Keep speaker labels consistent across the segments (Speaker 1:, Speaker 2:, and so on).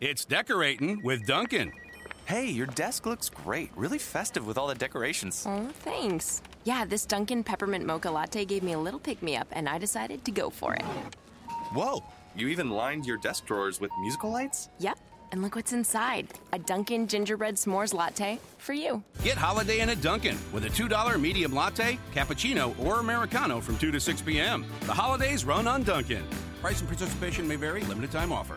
Speaker 1: It's decorating with Dunkin'.
Speaker 2: Hey, your desk looks great. Really festive with all the decorations.
Speaker 3: Oh, thanks. Yeah, this Dunkin' Peppermint Mocha Latte gave me a little pick me up, and I decided to go for it.
Speaker 2: Whoa, you even lined your desk drawers with musical lights?
Speaker 3: Yep, and look what's inside a Dunkin' Gingerbread S'mores Latte for you.
Speaker 1: Get Holiday in at Dunkin' with a $2 medium latte, cappuccino, or Americano from 2 to 6 p.m. The holidays run on Dunkin'. Price and participation may vary, limited time offer.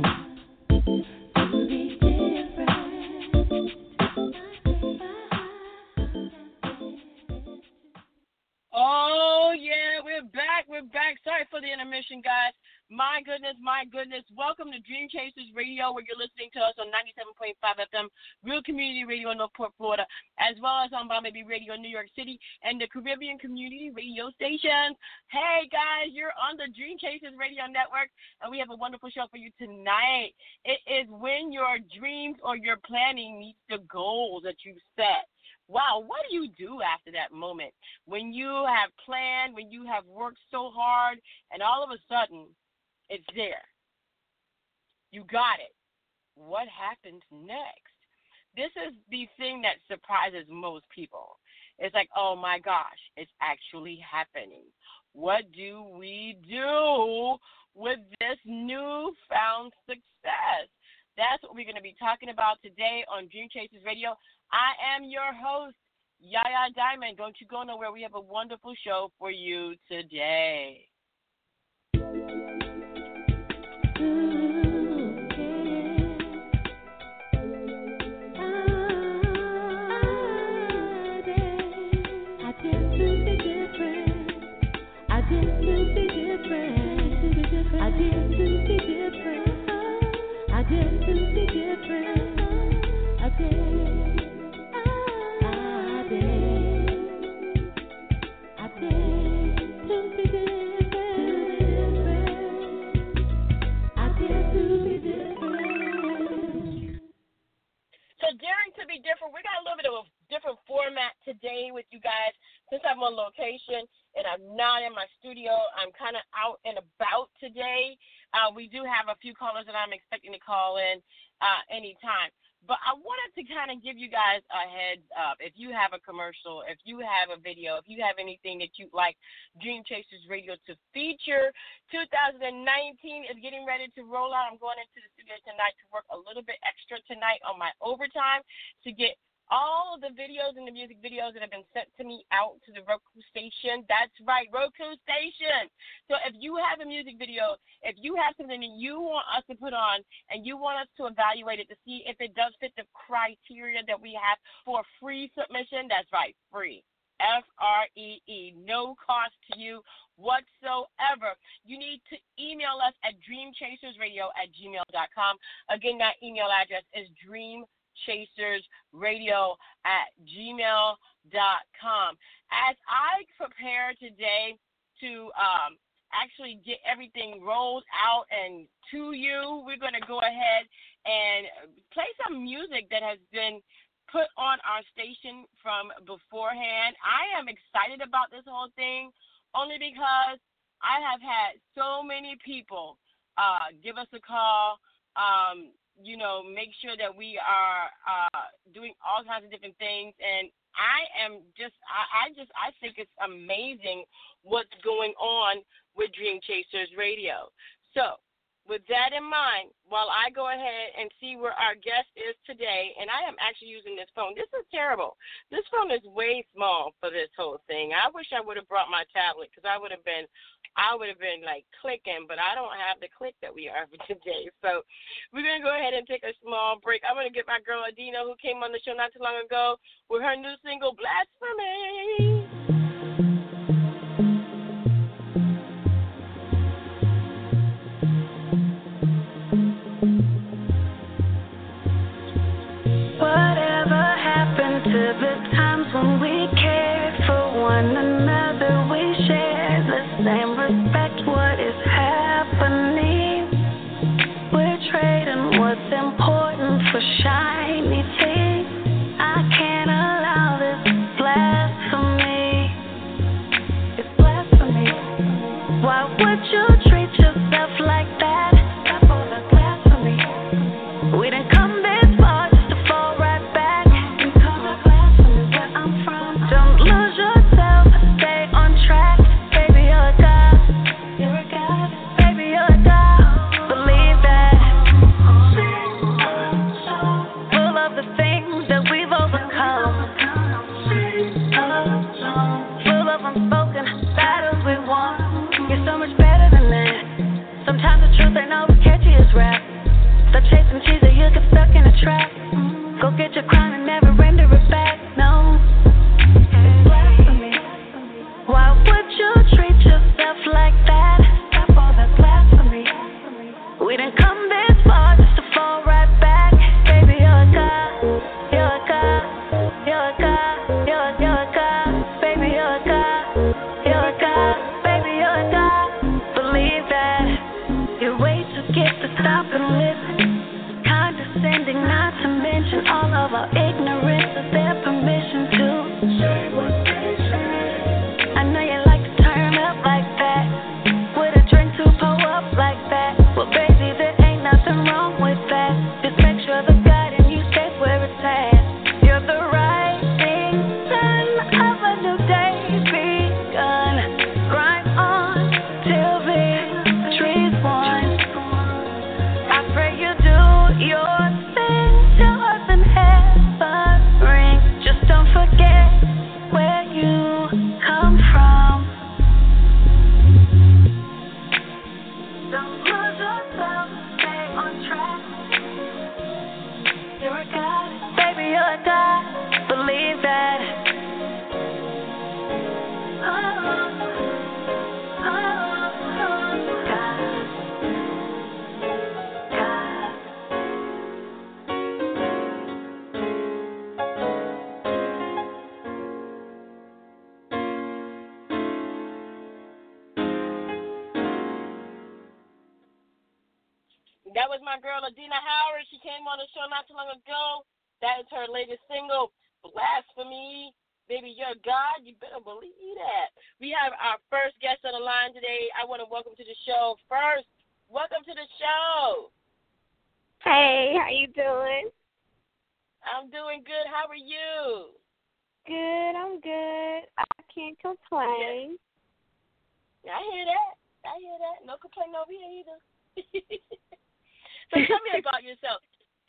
Speaker 4: We're back. Sorry for the intermission, guys. My goodness, my goodness. Welcome to Dream Chasers Radio, where you're listening to us on 97.5 FM, Real Community Radio in Northport, Florida, as well as on Bomb Baby Radio in New York City and the Caribbean Community Radio stations. Hey guys, you're on the Dream Chasers Radio Network, and we have a wonderful show for you tonight. It is when your dreams or your planning meets the goals that you've set wow, what do you do after that moment when you have planned, when you have worked so hard, and all of a sudden it's there? You got it. What happens next? This is the thing that surprises most people. It's like, oh my gosh, it's actually happening. What do we do with this newfound success? That's what we're going to be talking about today on Dream Chasers Radio. I am your host, Yaya Diamond. Don't you go nowhere. We have a wonderful show for you today. Commercial, if you have a video, if you have anything that you'd like Dream Chasers Radio to feature, 2019 is getting ready to roll out. I'm going into the studio tonight to work a little bit extra tonight on my overtime to get all the videos and the music videos that have been sent to me out to the Roku station. That's right, Roku station. So if you have a music video, if you have something that you want us to put on and you want us to evaluate it to see if it does fit the criteria that we have for free submission, that's right, free. F R E E, no cost to you whatsoever. You need to email us at dreamchasersradio at gmail.com. Again, that email address is dream chasersradio at gmail.com. As I prepare today to um, actually get everything rolled out and to you, we're going to go ahead and play some music that has been put on our station from beforehand. I am excited about this whole thing only because I have had so many people uh, give us a call, um, you know, make sure that we are uh, doing all kinds of different things. And I am just, I, I just, I think it's amazing what's going on with Dream Chasers Radio. So, with that in mind, while I go ahead and see where our guest is today, and I am actually using this phone. This is terrible. This phone is way small for this whole thing. I wish I would have brought my tablet because I would have been, I would have been like clicking, but I don't have the click that we are for today. So we're gonna go ahead and take a small break. I'm gonna get my girl Adina, who came on the show not too long ago, with her new single "Blasphemy."
Speaker 5: I believe that. That
Speaker 4: was my girl Adina Howard. She came on the show not too long ago. That is her latest single, Blasphemy. Baby, you're God. You better believe that. We have our first guest on the line today.
Speaker 5: I want to welcome to the show first. Welcome to the show. Hey, how you doing? I'm doing good. How are you? Good. I'm good. I can't complain. Yeah. I hear that. I hear that. No complaint over here either. so tell me about yourself.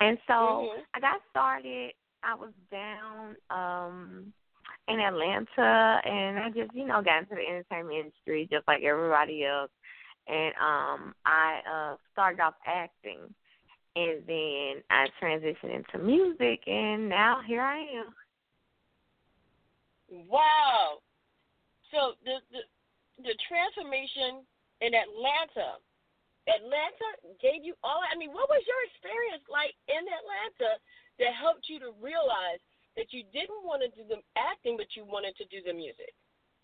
Speaker 5: And so
Speaker 4: mm-hmm.
Speaker 5: I got started I was down um in Atlanta and I just, you know, got into the entertainment industry just like everybody else. And um I uh started off acting and then I transitioned into music, and now here I am.
Speaker 4: Wow! So the the the transformation in Atlanta, Atlanta gave you all. I mean, what was your experience like in Atlanta that helped you to realize that you didn't want to do the acting, but you wanted to do the music?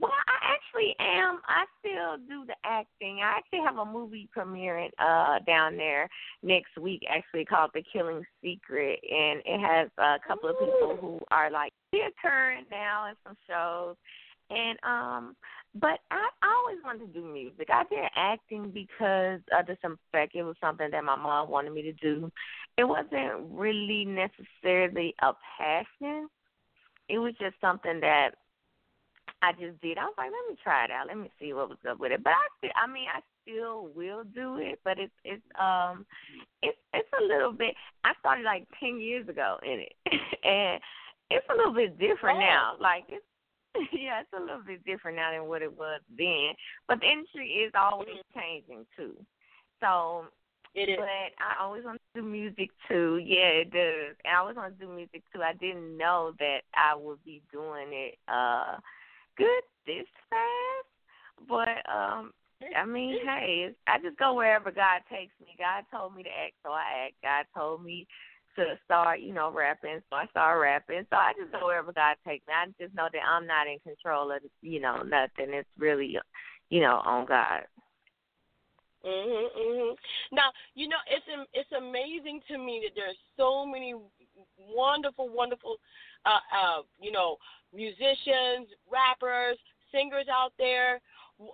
Speaker 5: Well, I actually am. I still do the acting. I actually have a movie premiering uh down there next week, actually called The Killing Secret, and it has a couple of people who are like reoccurring now in some shows. And um, but I, I always wanted to do music. I did acting because of the simple fact it was something that my mom wanted me to do. It wasn't really necessarily a passion. It was just something that I just did. I was like, let me try it out. Let me see what was up with it. But I still, I mean, I still will do it, but it's it's um it's it's a little bit. I started like ten years ago in it, and it's a little bit different
Speaker 4: oh.
Speaker 5: now. Like it's yeah, it's a little bit different now than what it was then. But the industry is always changing too. So
Speaker 4: it is.
Speaker 5: But I always want to do music too. Yeah, it does. And I always want to do music too. I didn't know that I would be doing it uh good this fast. But um I mean, hey, I just go wherever God takes me. God told me to act, so I act. God told me to start, you know, rapping, so I start rapping. So I just go wherever God takes me. I just know that I'm not in control of, you know, nothing. It's really, you know, on God.
Speaker 4: Mhm, mhm. Now, you know, it's it's amazing to me that there's so many wonderful, wonderful, uh, uh, you know, musicians, rappers, singers out there.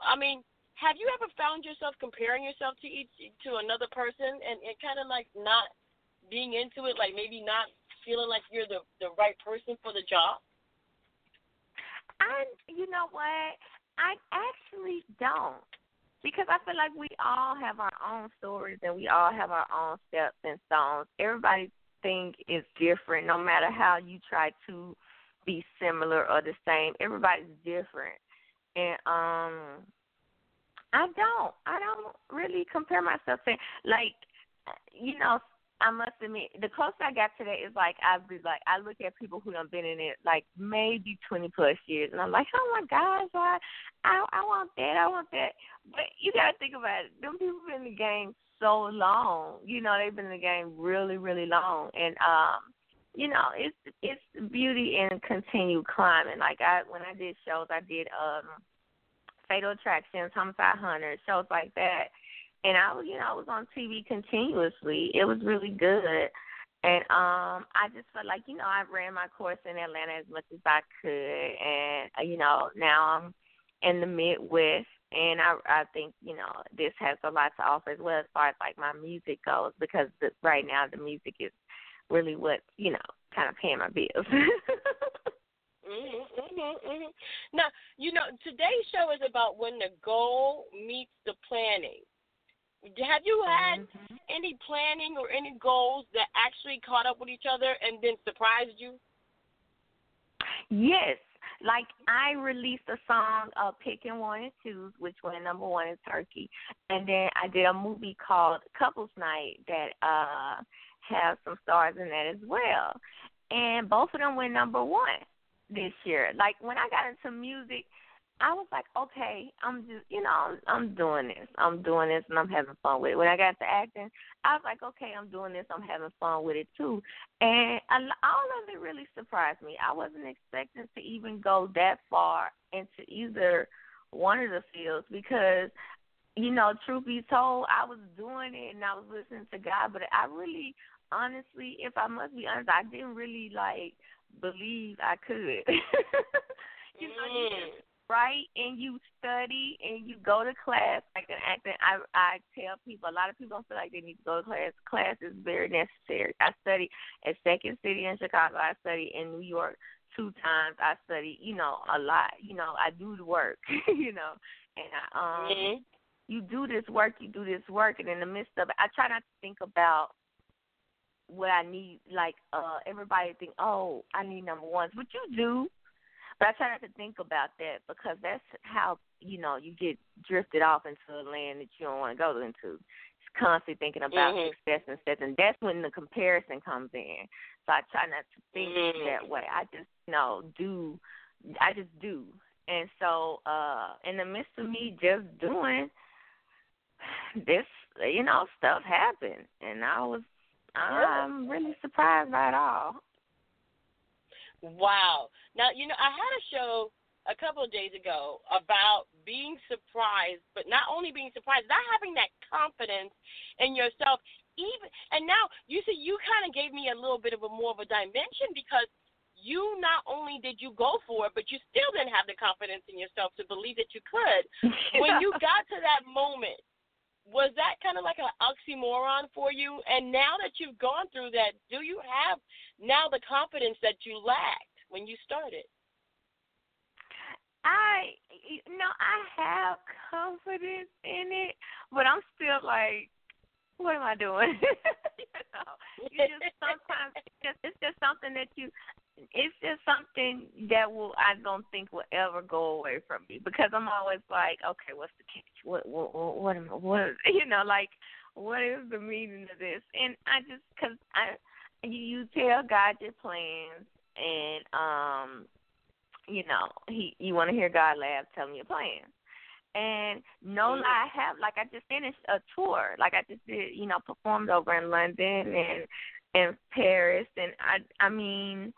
Speaker 4: I mean, have you ever found yourself comparing yourself to each to another person and, and kind of like not being into it, like maybe not feeling like you're the the right person for the job?
Speaker 5: I, you know what, I actually don't because I feel like we all have our own stories and we all have our own steps and stones. Everybody think is different no matter how you try to be similar or the same. Everybody's different. And um I don't. I don't really compare myself to like you know, I must admit, the closer I got to that is like I've been like I look at people who have been in it like maybe twenty plus years, and I'm like, oh my gosh, I I, I want that, I want that. But you gotta think about it. Them people been in the game so long. You know, they've been in the game really, really long, and um, you know, it's it's beauty and continue climbing. Like I when I did shows, I did um, Fatal Attractions, Homicide Hunter, shows like that and I was, you know, I was on TV continuously. It was really good. And um I just felt like, you know, I ran my course in Atlanta as much as I could and uh, you know, now I'm in the Midwest and I I think, you know, this has a lot to offer as well as far as like my music goes because the, right now the music is really what, you know, kind of paying my bills.
Speaker 4: Mhm, mhm, mhm. Now, you know, today's show is about when the goal meets the planning. Have you had mm-hmm. any planning or any goals that actually caught up with each other and then surprised you?
Speaker 5: Yes. Like I released a song, uh, Picking One and Twos, which went number one in Turkey, and then I did a movie called Couples Night that uh has some stars in that as well, and both of them went number one this year. Like when I got into music, I was like, okay, I'm just, you know, I'm doing this. I'm doing this and I'm having fun with it. When I got to acting, I was like, okay, I'm doing this. I'm having fun with it too. And all of it really surprised me. I wasn't expecting to even go that far into either one of the fields because, you know, truth be told, I was doing it and I was listening to God, but I really, honestly, if I must be honest, I didn't really like believe I could. you know, mm right and you study and you go to class like an acting I I tell people a lot of people don't feel like they need to go to class. Class is very necessary. I study at Second City in Chicago, I study in New York two times. I study, you know, a lot. You know, I do the work, you know. And I um mm-hmm. you do this work, you do this work and in the midst of it I try not to think about what I need like uh everybody think, Oh, I need number ones. But you do but I try not to think about that because that's how you know you get drifted off into a land that you don't want to go into. It's constantly thinking about mm-hmm. success and stuff, and that's when the comparison comes in. So I try not to think mm-hmm. that way. I just you know do, I just do, and so uh in the midst of me just doing this, you know, stuff happened, and I was I'm really surprised by it all.
Speaker 4: Wow. Now, you know, I had a show a couple of days ago about being surprised, but not only being surprised, not having that confidence in yourself. Even and now you see, you kind of gave me a little bit of a more of a dimension because you not only did you go for it, but you still didn't have the confidence in yourself to believe that you could. when you got to that moment, was that kind of like an oxymoron for you? And now that you've gone through that, do you have now the confidence that you lacked when you started?
Speaker 5: I you know I have confidence in it, but I'm still like, what am I doing? you know, you just sometimes it's just, it's just something that you it's just something that will I don't think will ever go away from me because I'm always like, okay, what's the catch? What what what what, am, what you know like what is the meaning of this? And I just because I you, you tell God your plans and um you know he you want to hear God laugh, tell him your plans. And no lie, I have like I just finished a tour. Like I just did, you know, performed over in London and and Paris, and I I mean,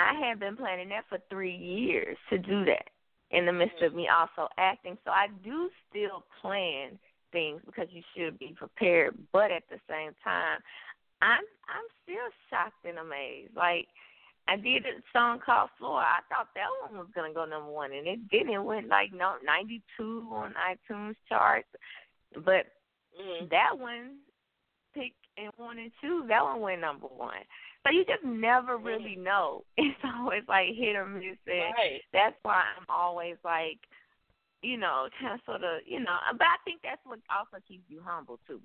Speaker 5: I had been planning that for three years to do that in the midst of me also acting. So I do still plan things because you should be prepared, but at the same time, I'm I'm still shocked and amazed. Like I did a song called Floor. I thought that one was gonna go number one, and it didn't. It went like no ninety two on iTunes charts, but mm-hmm. that one picked and one and two. That one went number one. So you just never really know. It's always like hit or miss, and
Speaker 4: right.
Speaker 5: that's why I'm always like, you know, kind of sort of, you know. Uh, but I think that's what also keeps you humble too.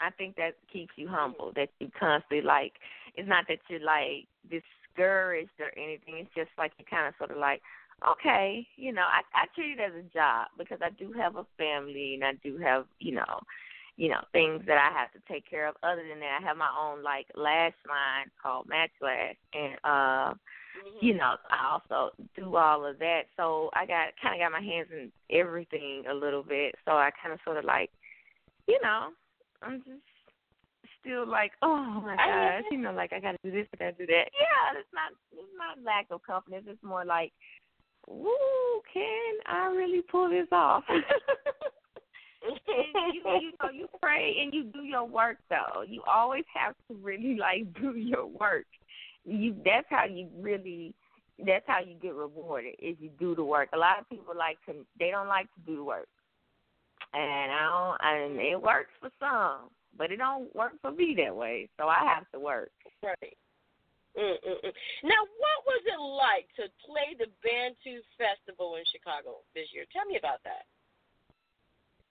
Speaker 5: I think that keeps you humble. That you constantly like. It's not that you're like discouraged or anything. It's just like you kind of sort of like, okay, you know, I I treat it as a job because I do have a family and I do have, you know, you know, things that I have to take care of. Other than that, I have my own like lash line called Match Lash, and uh, mm-hmm. you know, I also do all of that. So I got kind of got my hands in everything a little bit. So I kind of sort of like, you know, I'm just still like, oh my gosh, you know, like I gotta do this, but I gotta do that. Yeah, it's not it's not lack of confidence. It's more like, woo, can I really pull this off? you, you know, you pray and you do your work though. You always have to really like do your work. You that's how you really that's how you get rewarded is you do the work. A lot of people like to they don't like to do the work. And I don't and it works for some but it don't work for me that way. So I have to work.
Speaker 4: Right. Mm-mm-mm. Now, what was it like to play the Bantu Festival in Chicago this year? Tell me about that.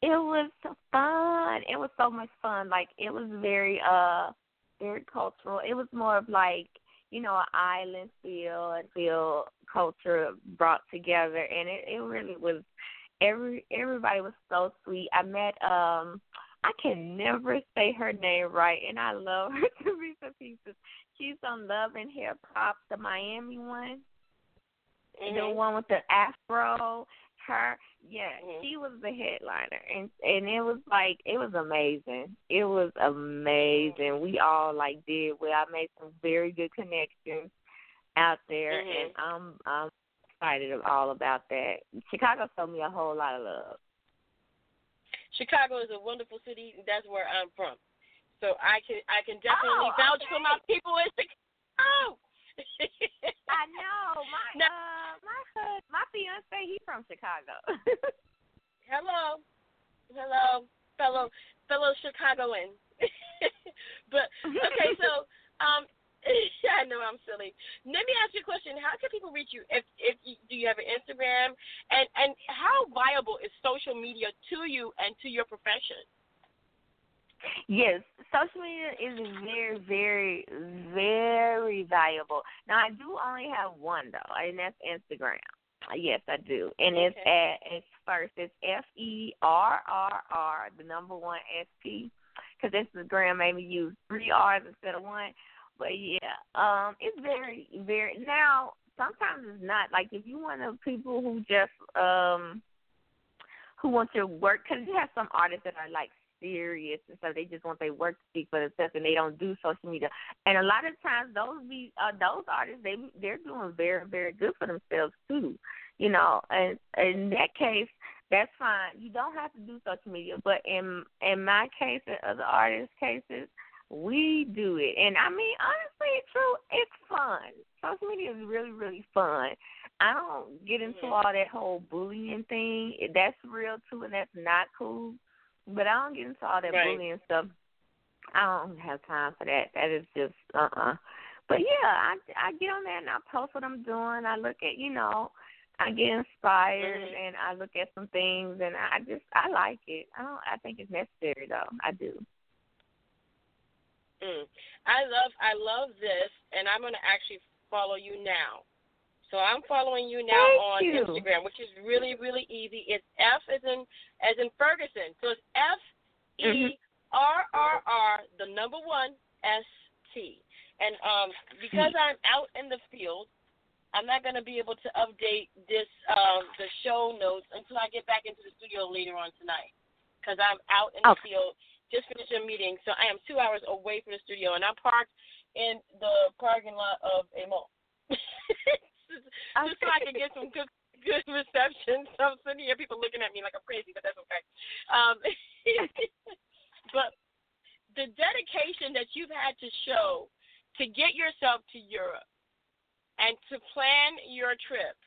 Speaker 5: It was fun. It was so much fun. Like it was very uh very cultural. It was more of like, you know, an island feel and feel culture brought together and it, it really was every everybody was so sweet. I met um I can never say her name right, and I love her to pieces pieces. She's on Love and Hip Hop, the Miami one, mm-hmm. the one with the afro. Her, yeah, mm-hmm. she was the headliner, and and it was like it was amazing. It was amazing. We all like did well. I made some very good connections out there, mm-hmm. and I'm I'm excited all about that. Chicago showed me a whole lot of love.
Speaker 4: Chicago is a wonderful city. That's where I'm from. So I can I can definitely oh, vouch for my people in Chicago.
Speaker 5: I know my now, uh, my my fiance he's from Chicago.
Speaker 4: hello, hello, fellow fellow Chicagoan. but okay, so um, I know I'm silly. Let me ask you a question. How can people reach you? If if you, do you have an Instagram? And and how viable is social media to you and to your profession?
Speaker 5: Yes, social media is very, very, very valuable. Now I do only have one though, and that's Instagram. Yes, I do, and
Speaker 4: okay.
Speaker 5: it's at it's first it's F E R R R the number one S P because Instagram made me use three R's instead of one. But yeah, um, it's very, very now. Sometimes it's not like if you one of people who just um who want your work because you have some artists that are like serious and stuff. They just want their work to speak for themselves, and they don't do social media. And a lot of times, those be uh, those artists they they're doing very very good for themselves too. You know, and in that case, that's fine. You don't have to do social media, but in in my case and other artists' cases, we do it. And I mean, honestly, it's true, it's fun. Social media is really, really fun. I don't get into all that whole bullying thing. That's real too, and that's not cool. But I don't get into all that
Speaker 4: right.
Speaker 5: bullying stuff. I don't have time for that. That is just uh uh-uh. uh But yeah, I I get on there and I post what I'm doing. I look at you know, I get inspired
Speaker 4: mm-hmm.
Speaker 5: and I look at some things and I just I like it. I don't I think it's necessary though. I do.
Speaker 4: Mm. I love I love this, and I'm going to actually follow you now. So I'm following you now
Speaker 5: Thank
Speaker 4: on
Speaker 5: you.
Speaker 4: Instagram, which is really, really easy. It's F as in as in Ferguson. So it's F
Speaker 5: Mm-hmm.
Speaker 4: E R R R the number one S T. And um because I'm out in the field, I'm not gonna be able to update this um the show notes until I get back into the studio later on tonight. Because I'm out in the
Speaker 5: Okay.
Speaker 4: field, just finished a meeting, so I am two hours away from the studio and I'm parked in the parking lot of a mall. just, just so I can get some good good reception. So I'm sitting here, people looking at me like I'm crazy, but that's okay. Um, but the dedication that you've had to show to get yourself to Europe and to plan your trip,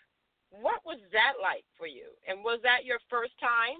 Speaker 4: what was that like for you? And was that your first time?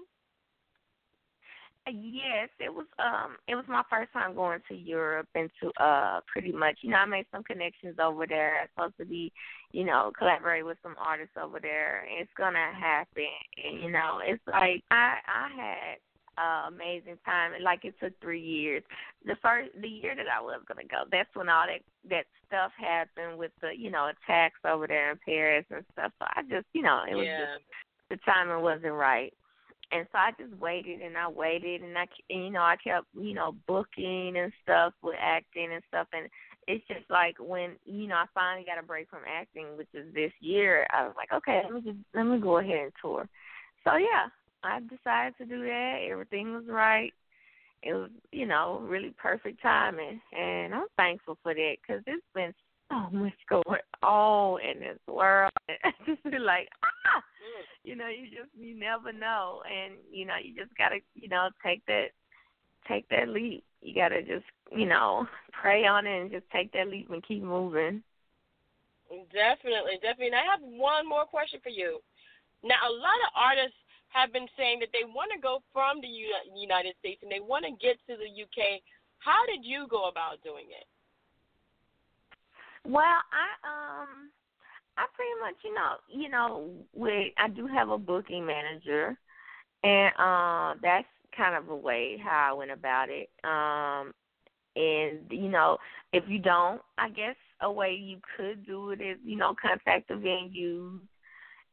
Speaker 5: Yes, it was um it was my first time going to Europe and to uh pretty much you know, I made some connections over there. I'm supposed to be, you know, collaborate with some artists over there. It's gonna happen. And, you know, it's like I I had uh amazing time. Like it took three years. The first the year that I was gonna go, that's when all that that stuff happened with the, you know, attacks over there in Paris and stuff. So I just you know, it was
Speaker 4: yeah.
Speaker 5: just the timing wasn't right. And so I just waited and I waited and I, you know, I kept, you know, booking and stuff with acting and stuff. And it's just like when, you know, I finally got a break from acting, which is this year, I was like, okay, let me just, let me go ahead and tour. So yeah, I decided to do that. Everything was right. It was, you know, really perfect timing. And I'm thankful for that because it's been so much going on in this world. Just like, ah, you know, you just you never know, and you know, you just gotta, you know, take that, take that leap. You gotta just, you know, pray on it and just take that leap and keep moving.
Speaker 4: Definitely, definitely. And I have one more question for you. Now, a lot of artists have been saying that they want to go from the United States and they want to get to the UK. How did you go about doing it?
Speaker 5: Well, I um I pretty much, you know, you know, with I do have a booking manager, and uh, that's kind of a way how I went about it. Um, and you know, if you don't, I guess a way you could do it is, you know, contact the venue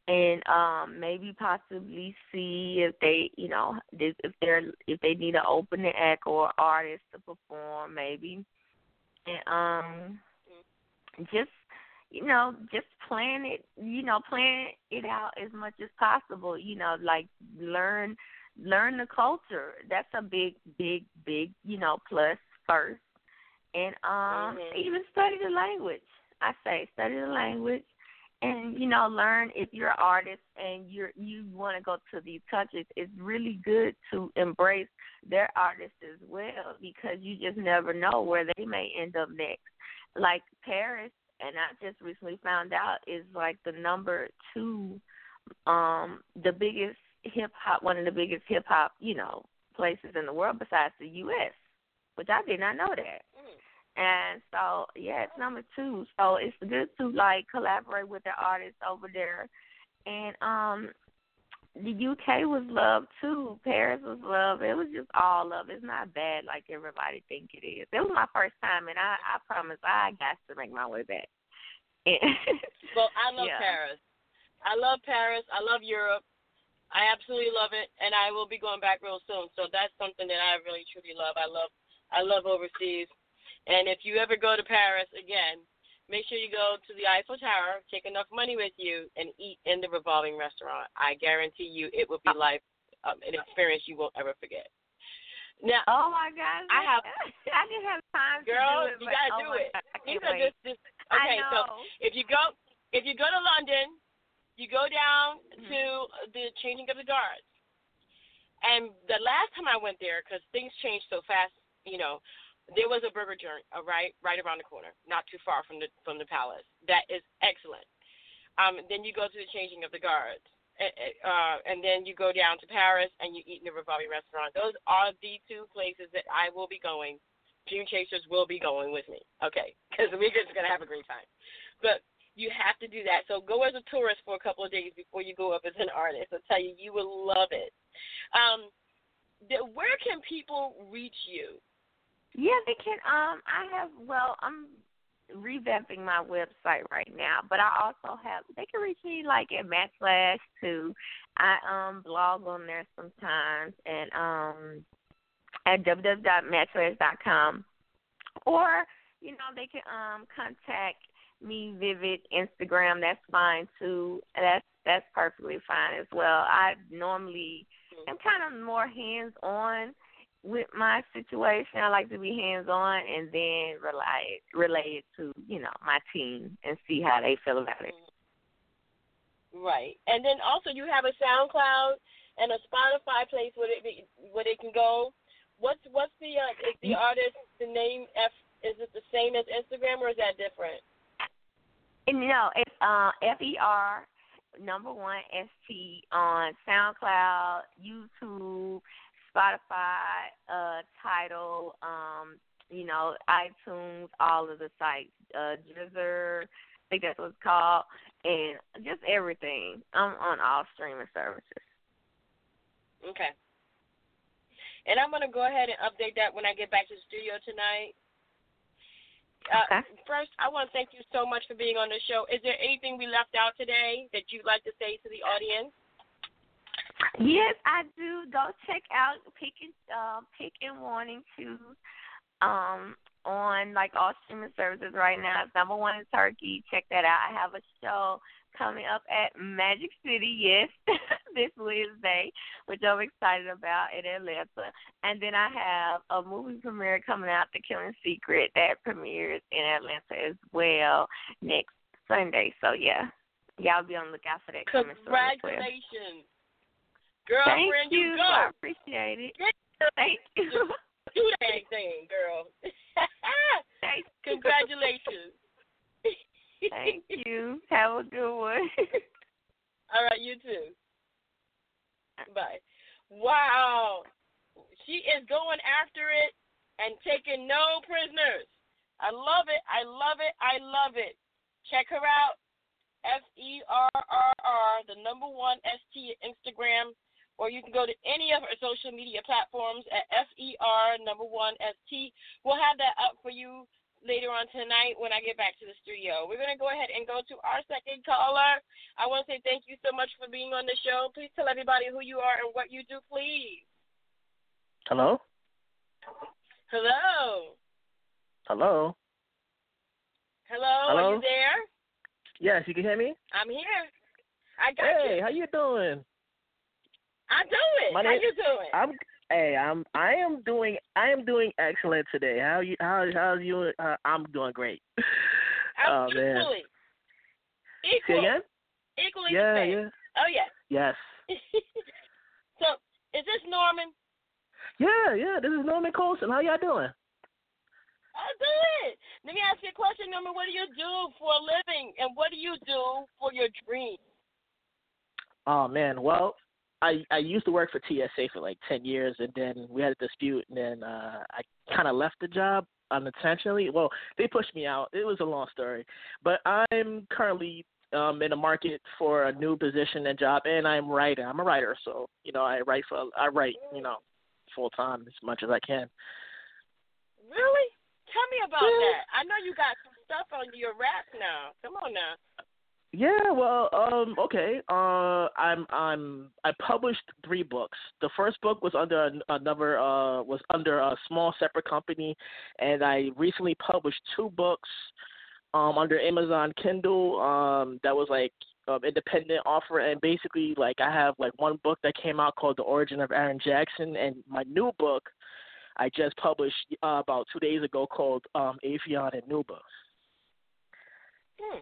Speaker 5: and um maybe possibly see if they, you know, if they're if they need an opening act or artist to perform, maybe, and um, just you know, just plan it, you know, plan it out as much as possible, you know, like learn learn the culture. That's a big big big, you know, plus first. And um
Speaker 4: Mhm.
Speaker 5: even study the language. I say study the language and you know learn if you're an artist and you're you want to go to these countries it's really good to embrace their artists as well because you just never know where they may end up next like paris and I just recently found out is like the number two, um, the biggest hip hop, one of the biggest hip hop, you know, places in the world besides the U.S., which I did not know that. And so, yeah, it's number two. So it's good to like collaborate with the artists over there. And um the UK was love too. Paris was love. It was just all love. It's not bad like everybody think it is. It was my first time, and I I promise I got to make my way back.
Speaker 4: Well, I love
Speaker 5: Yeah.
Speaker 4: Paris. I love Paris. I love Europe. I absolutely love it, and I will be going back real soon. So that's something that I really truly love. I love, I love overseas. And if you ever go to Paris again, make sure you go to the Eiffel Tower, take enough money with you, and eat in the revolving restaurant. I guarantee you, it will be life um, an experience you won't ever forget. Now,
Speaker 5: oh my God,
Speaker 4: I have-
Speaker 5: I didn't have time
Speaker 4: girl,
Speaker 5: to do it.
Speaker 4: you gotta
Speaker 5: oh
Speaker 4: do it.
Speaker 5: God, I
Speaker 4: These are just, just okay. So if you go if you go to London, you go down
Speaker 5: Mm-hmm.
Speaker 4: to the changing of the guards. And the last time I went there, because things change so fast, you know, there was a burger joint uh, right right around the corner, not too far from the from the palace. That is excellent. Um, then you go to the changing of the guards, uh, and then you go down to Paris and you eat in the Revolving restaurant. Those are the two places that I will be going. Dream Chasers will be going with me, okay? Because we're just gonna have a great time. But you have to do that. So go as a tourist for a couple of days before you go up as an artist. I'll tell you, you will love it. Um, the, where can people reach you?
Speaker 5: Yeah, they can. Um, I have. Well, I'm revamping my website right now, but I also have they can reach me like at Matt Slash too. I um blog on there sometimes and um at www.mattslash.com or you know they can um contact me Vivid Instagram. That's fine too. That's that's perfectly fine as well. I normally am kind of more hands on with my situation. I like to be hands on and then relay relay it to you know my team and see how they feel about it.
Speaker 4: Right, and then also you have a SoundCloud and a Spotify place where it be, where they can go. What's what's the uh, is the artist the name F is it the same as Instagram or is that different?
Speaker 5: No, it's uh, F E R number one S T on SoundCloud, YouTube, Spotify, uh, Tidal, um, you know, iTunes, all of the sites, uh, Deezer, I think that's what it's called, and just everything. I'm on all streaming services.
Speaker 4: Okay. And I'm gonna go ahead and update that when I get back to the studio tonight. Uh,
Speaker 5: Okay.
Speaker 4: First, I want to thank you so much for being on the show. Is there anything we left out today that you'd like to say to the audience?
Speaker 5: Yes, I do. Go check out Pick and uh, Pick and Warning Khoose um, on like all streaming services right now. It's number one in Turkey. Check that out. I have a show coming up at Magic City, yes, this Wednesday, which I'm excited about in Atlanta. And then I have a movie premiere coming out, The Killing Secret, that premieres in Atlanta as well next Sunday. So yeah, y'all be on the lookout for that coming soon as well.
Speaker 4: Congratulations,
Speaker 5: Thank
Speaker 4: girlfriend.
Speaker 5: you.
Speaker 4: go.
Speaker 5: I appreciate it. Thank you.
Speaker 4: Do that thing, girl.
Speaker 5: Thank you.
Speaker 4: Congratulations.
Speaker 5: Thank you. Have a good one.
Speaker 4: All right, you too. Bye. Wow. She is going after it and taking no prisoners. I love it. I love it. I love it. Check her out. F E R R R, the number one S T Instagram, or you can go to any of her social media platforms at F E R number one ST. We'll have that up for you later on tonight when I get back to the studio. We're going to go ahead and go to our second caller. I want to say thank you so much for being on the show. Please tell everybody who you are and what you do, please.
Speaker 6: Hello?
Speaker 4: Hello.
Speaker 6: Hello?
Speaker 4: Hello.
Speaker 6: Hello?
Speaker 4: Are you there?
Speaker 6: Yes, you can hear me?
Speaker 4: I'm here. I got
Speaker 6: Hey,
Speaker 4: you.
Speaker 6: how you doing?
Speaker 4: I do it.
Speaker 6: My
Speaker 4: how
Speaker 6: name-
Speaker 4: you doing?
Speaker 6: I'm hey, I'm I am doing I am doing excellent today. How you how how's you uh, I'm doing great.
Speaker 4: I'm
Speaker 6: oh man.
Speaker 4: equally.
Speaker 6: Say again?
Speaker 4: Equally
Speaker 6: Yeah, yeah.
Speaker 4: Oh yeah.
Speaker 6: Yes.
Speaker 4: so is this Norman?
Speaker 6: Yeah, yeah, this is Norman Colson. How y'all doing?
Speaker 4: Oh, good. Let me ask you a question, Norman. What do you do for a living, and what do you do for your dream?
Speaker 6: Oh man, well, I I used to work for TSA for like ten years, and then we had a dispute, and then uh, I kind of left the job unintentionally. Well, they pushed me out. It was a long story, but I'm currently um in the market for a new position and job, and I'm writing. I'm a writer, so you know I write for I write you know full time as much as I can.
Speaker 4: Really? Tell me about
Speaker 6: Yeah.
Speaker 4: that. I know you got some stuff on your rap now. Come on now.
Speaker 6: Yeah, well, um, okay. Uh, I'm I'm I published three books. The first book was under an- another uh was under a small separate company, and I recently published two books, um, under Amazon Kindle. Um, that was like um, independent offer, and basically like I have like one book that came out called The Origin of Aaron Jackson, and my new book I just published uh, about two days ago called um Aetheon and K'nuba.
Speaker 4: Hmm.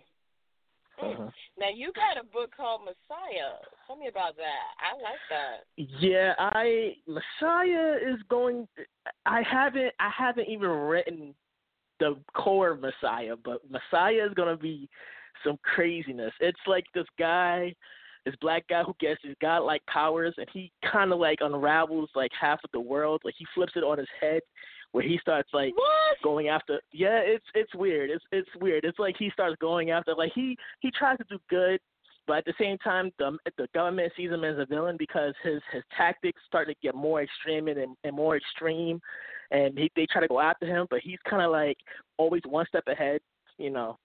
Speaker 6: Mhm.
Speaker 4: Now you got a book called Messiah. Tell me about that. I like that.
Speaker 6: Yeah, I Messiah is going. I haven't. I haven't even written the core Messiah, but Messiah is gonna be some craziness. It's like this guy, this black guy who gets his godlike powers, and he kind of like unravels like half of the world. Like he flips it on his head, where he starts like
Speaker 4: What?
Speaker 6: going after yeah it's it's weird it's it's weird it's like he starts going after like he he tries to do good but at the same time the the government sees him as a villain because his his tactics start to get more extreme and and more extreme and he, they try to go after him but he's kind of like always one step ahead you know.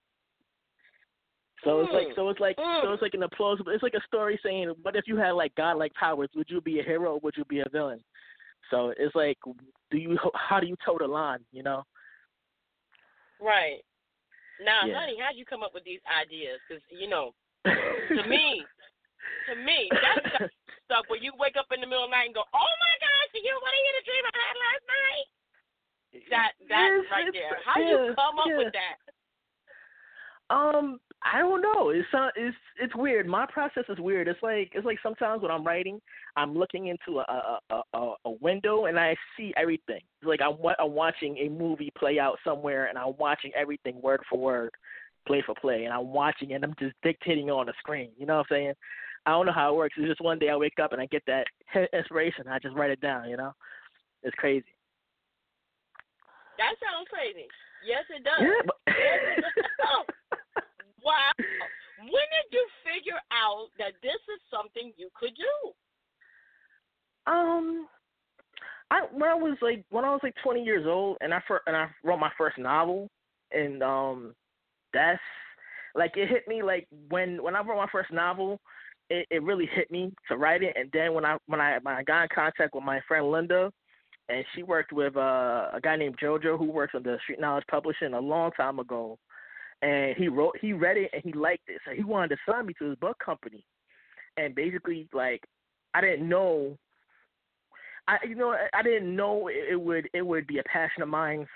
Speaker 6: So it's like
Speaker 4: Mm.
Speaker 6: so it's like so
Speaker 4: Mm.
Speaker 6: it's like an plausible it's like a story saying what if you had like godlike powers would you be a hero or would you be a villain? So it's like do you how do you toe the line you know?
Speaker 4: Right. Now,
Speaker 6: Yeah.
Speaker 4: honey, how'd you come up with these ideas? Because you know, to me, to me, that's stuff where you wake up in the middle of the night and go, "Oh my gosh, you want to hear the dream I had last night?" That that's
Speaker 6: Yes,
Speaker 4: right there. How do you come up
Speaker 6: yeah.
Speaker 4: with that?
Speaker 6: Um, I don't know. It's. It's it's weird. My process is weird. It's like it's like sometimes when I'm writing, I'm looking into a a a, a, a window and I see everything. It's like I'm I'm watching a movie play out somewhere and I'm watching everything word for word, play for play, and I'm watching and I'm just dictating on the screen. You know what I'm saying? I don't know how it works. It's just one day I wake up and I get that inspiration. I just write it down. You know, it's crazy.
Speaker 4: That sounds crazy. Yes, it does.
Speaker 6: Yeah, but
Speaker 4: Yes, it does. Oh, Wow. When did you figure out that this is something you could do?
Speaker 6: Um, I when I was like when I was like 20 years old, and I fir- and I wrote my first novel, and um, that's like it hit me like when when I wrote my first novel, it it really hit me to write it, and then when I when I when I got in contact with my friend Linda, and she worked with uh, a guy named Jojo who works on the Street Knowledge Publishing a long time ago, and he wrote he read it and he liked it, so he wanted to sign me to his book company, and basically like I didn't know I you know I- didn't know it it would it would be a passion of mine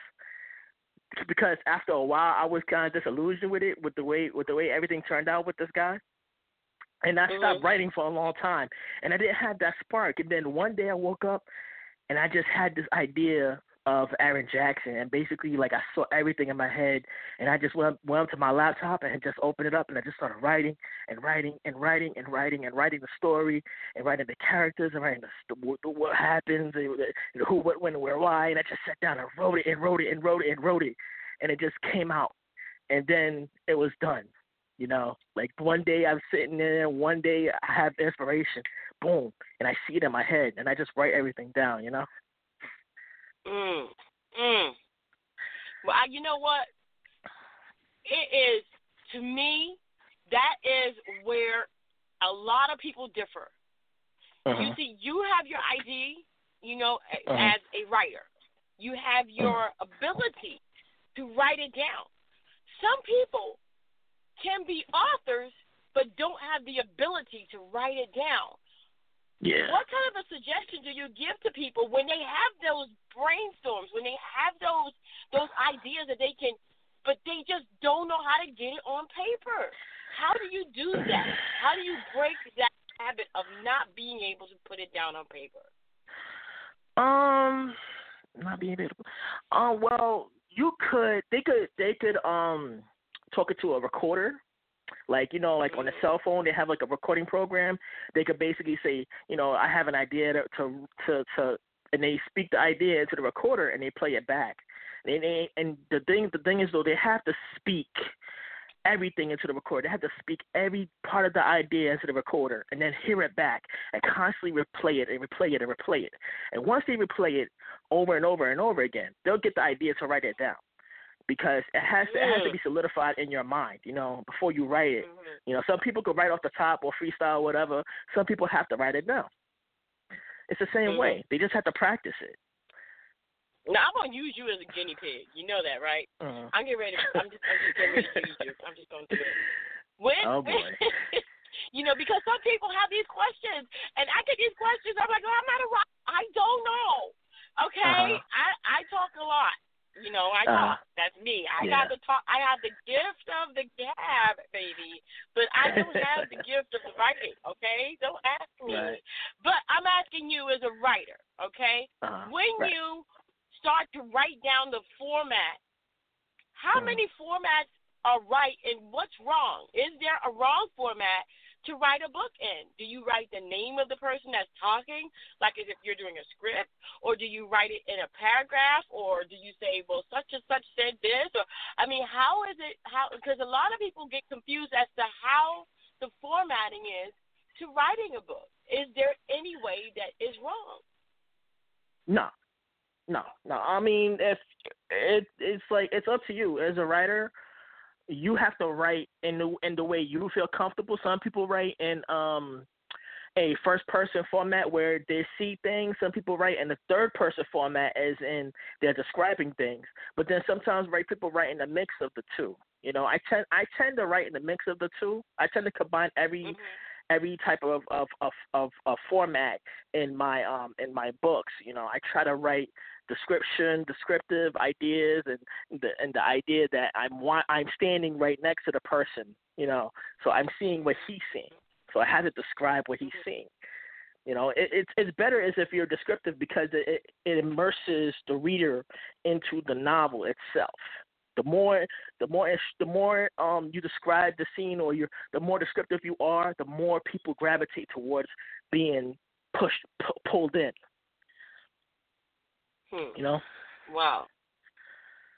Speaker 6: because after a while I was kind of disillusioned with it with the way with the way everything turned out with this guy. And I stopped
Speaker 4: Mhm.
Speaker 6: writing for a long time and I didn't have that spark and then one day I woke up and I just had this idea of Aaron Jackson and basically like I saw everything in my head and I just went went to my laptop and just opened it up and I just started writing and writing and writing and writing and writing the story and writing the characters and writing the, st- what, what happens and who, what, when, where, why. And I just sat down and wrote it and wrote it and wrote it and wrote it, and it just came out. And then it was done. You know, like one day I'm sitting there, one day I have inspiration, boom, and I see it in my head, and I just write everything down. You know.
Speaker 4: Mm. Mm. Well, I, you know what? It is to me that is where a lot of people differ. You
Speaker 6: Mhm.
Speaker 4: see, you have your ID, you know,
Speaker 6: Uh-huh.
Speaker 4: as a writer. You have your ability to write it down. Some people can be authors but don't have the ability to write it down.
Speaker 6: Yeah.
Speaker 4: What kind of a suggestion do you give to people when they have those brainstorms, when they have those those ideas that they can, but they just don't know how to get it on paper? How do you do that? How do you break that habit of not being able to put it down on paper?
Speaker 6: Um, not being able. To, um, well, you could. They could. They could. Um, talk it to a recorder. Like you know, like on a cell phone, they have like a recording program. They could basically say, you know, I have an idea to to to, to and they speak the idea into the recorder and they play it back. And they, and the thing the thing is though, they have to speak everything into the recorder. They have to speak every part of the idea into the recorder and then hear it back and constantly replay it and replay it and replay it. And once they replay it over and over and over again, they'll get the idea to write it down. Because it has to, it has to be solidified in your mind, you know, before you write it. You know, some people could write off the top or freestyle, whatever. Some people have to write it down. It's the same
Speaker 4: Mhm.
Speaker 6: way. They just have to practice it.
Speaker 4: Now I'm gonna use you as a guinea pig. You know that, right?
Speaker 6: Mhm.
Speaker 4: I'm getting ready. To, I'm just, I'm just getting ready to use you. I'm just gonna do it. When,
Speaker 6: Oh, boy.
Speaker 4: you know, because some people have these questions, and I get these questions. I'm like, oh, I'm not a rock. I don't know. Okay,
Speaker 6: Uh-huh.
Speaker 4: I I talk a lot. You know, I talk. That's me. I
Speaker 6: Yeah.
Speaker 4: got the talk. I have the gift of the gab, baby, but I don't have the gift of the writing. Okay, don't ask me.
Speaker 6: Right.
Speaker 4: But I'm asking you as a writer. Okay,
Speaker 6: Uh-huh.
Speaker 4: when
Speaker 6: Right.
Speaker 4: you start to write down the format, how
Speaker 6: Mhm.
Speaker 4: many formats are right and what's wrong? Is there a wrong format to write a book in? Do you write the name of the person that's talking, like as if you're doing a script, or do you write it in a paragraph, or do you say, well, such and such said this, or I mean, how is it? How because a lot of people get confused as to how the formatting is to writing a book. Is there any way that is wrong?
Speaker 6: No, no, no. I mean, if it, it's like it's up to you as a writer. You have to write in the in the way you feel comfortable. Some people write in um a first person format where they see things. Some people write in the third person format as in they're describing things. But then sometimes right people write in a mix of the two. You know, I tend I tend to write in the mix of the two. I tend to combine every
Speaker 4: Mhm.
Speaker 6: every type of of, of of of format in my um in my books. You know, I try to write description, descriptive ideas, and the and the idea that I'm I'm standing right next to the person. You know, so I'm seeing what he's seeing. So I had to describe what he's seeing. You know, it, it's it's better as if you're descriptive because it it immerses the reader into the novel itself. The more the more the more um you describe the scene or you the more descriptive you are, the more people gravitate towards being pushed pu- pulled in.
Speaker 4: Hmm.
Speaker 6: You know.
Speaker 4: Wow.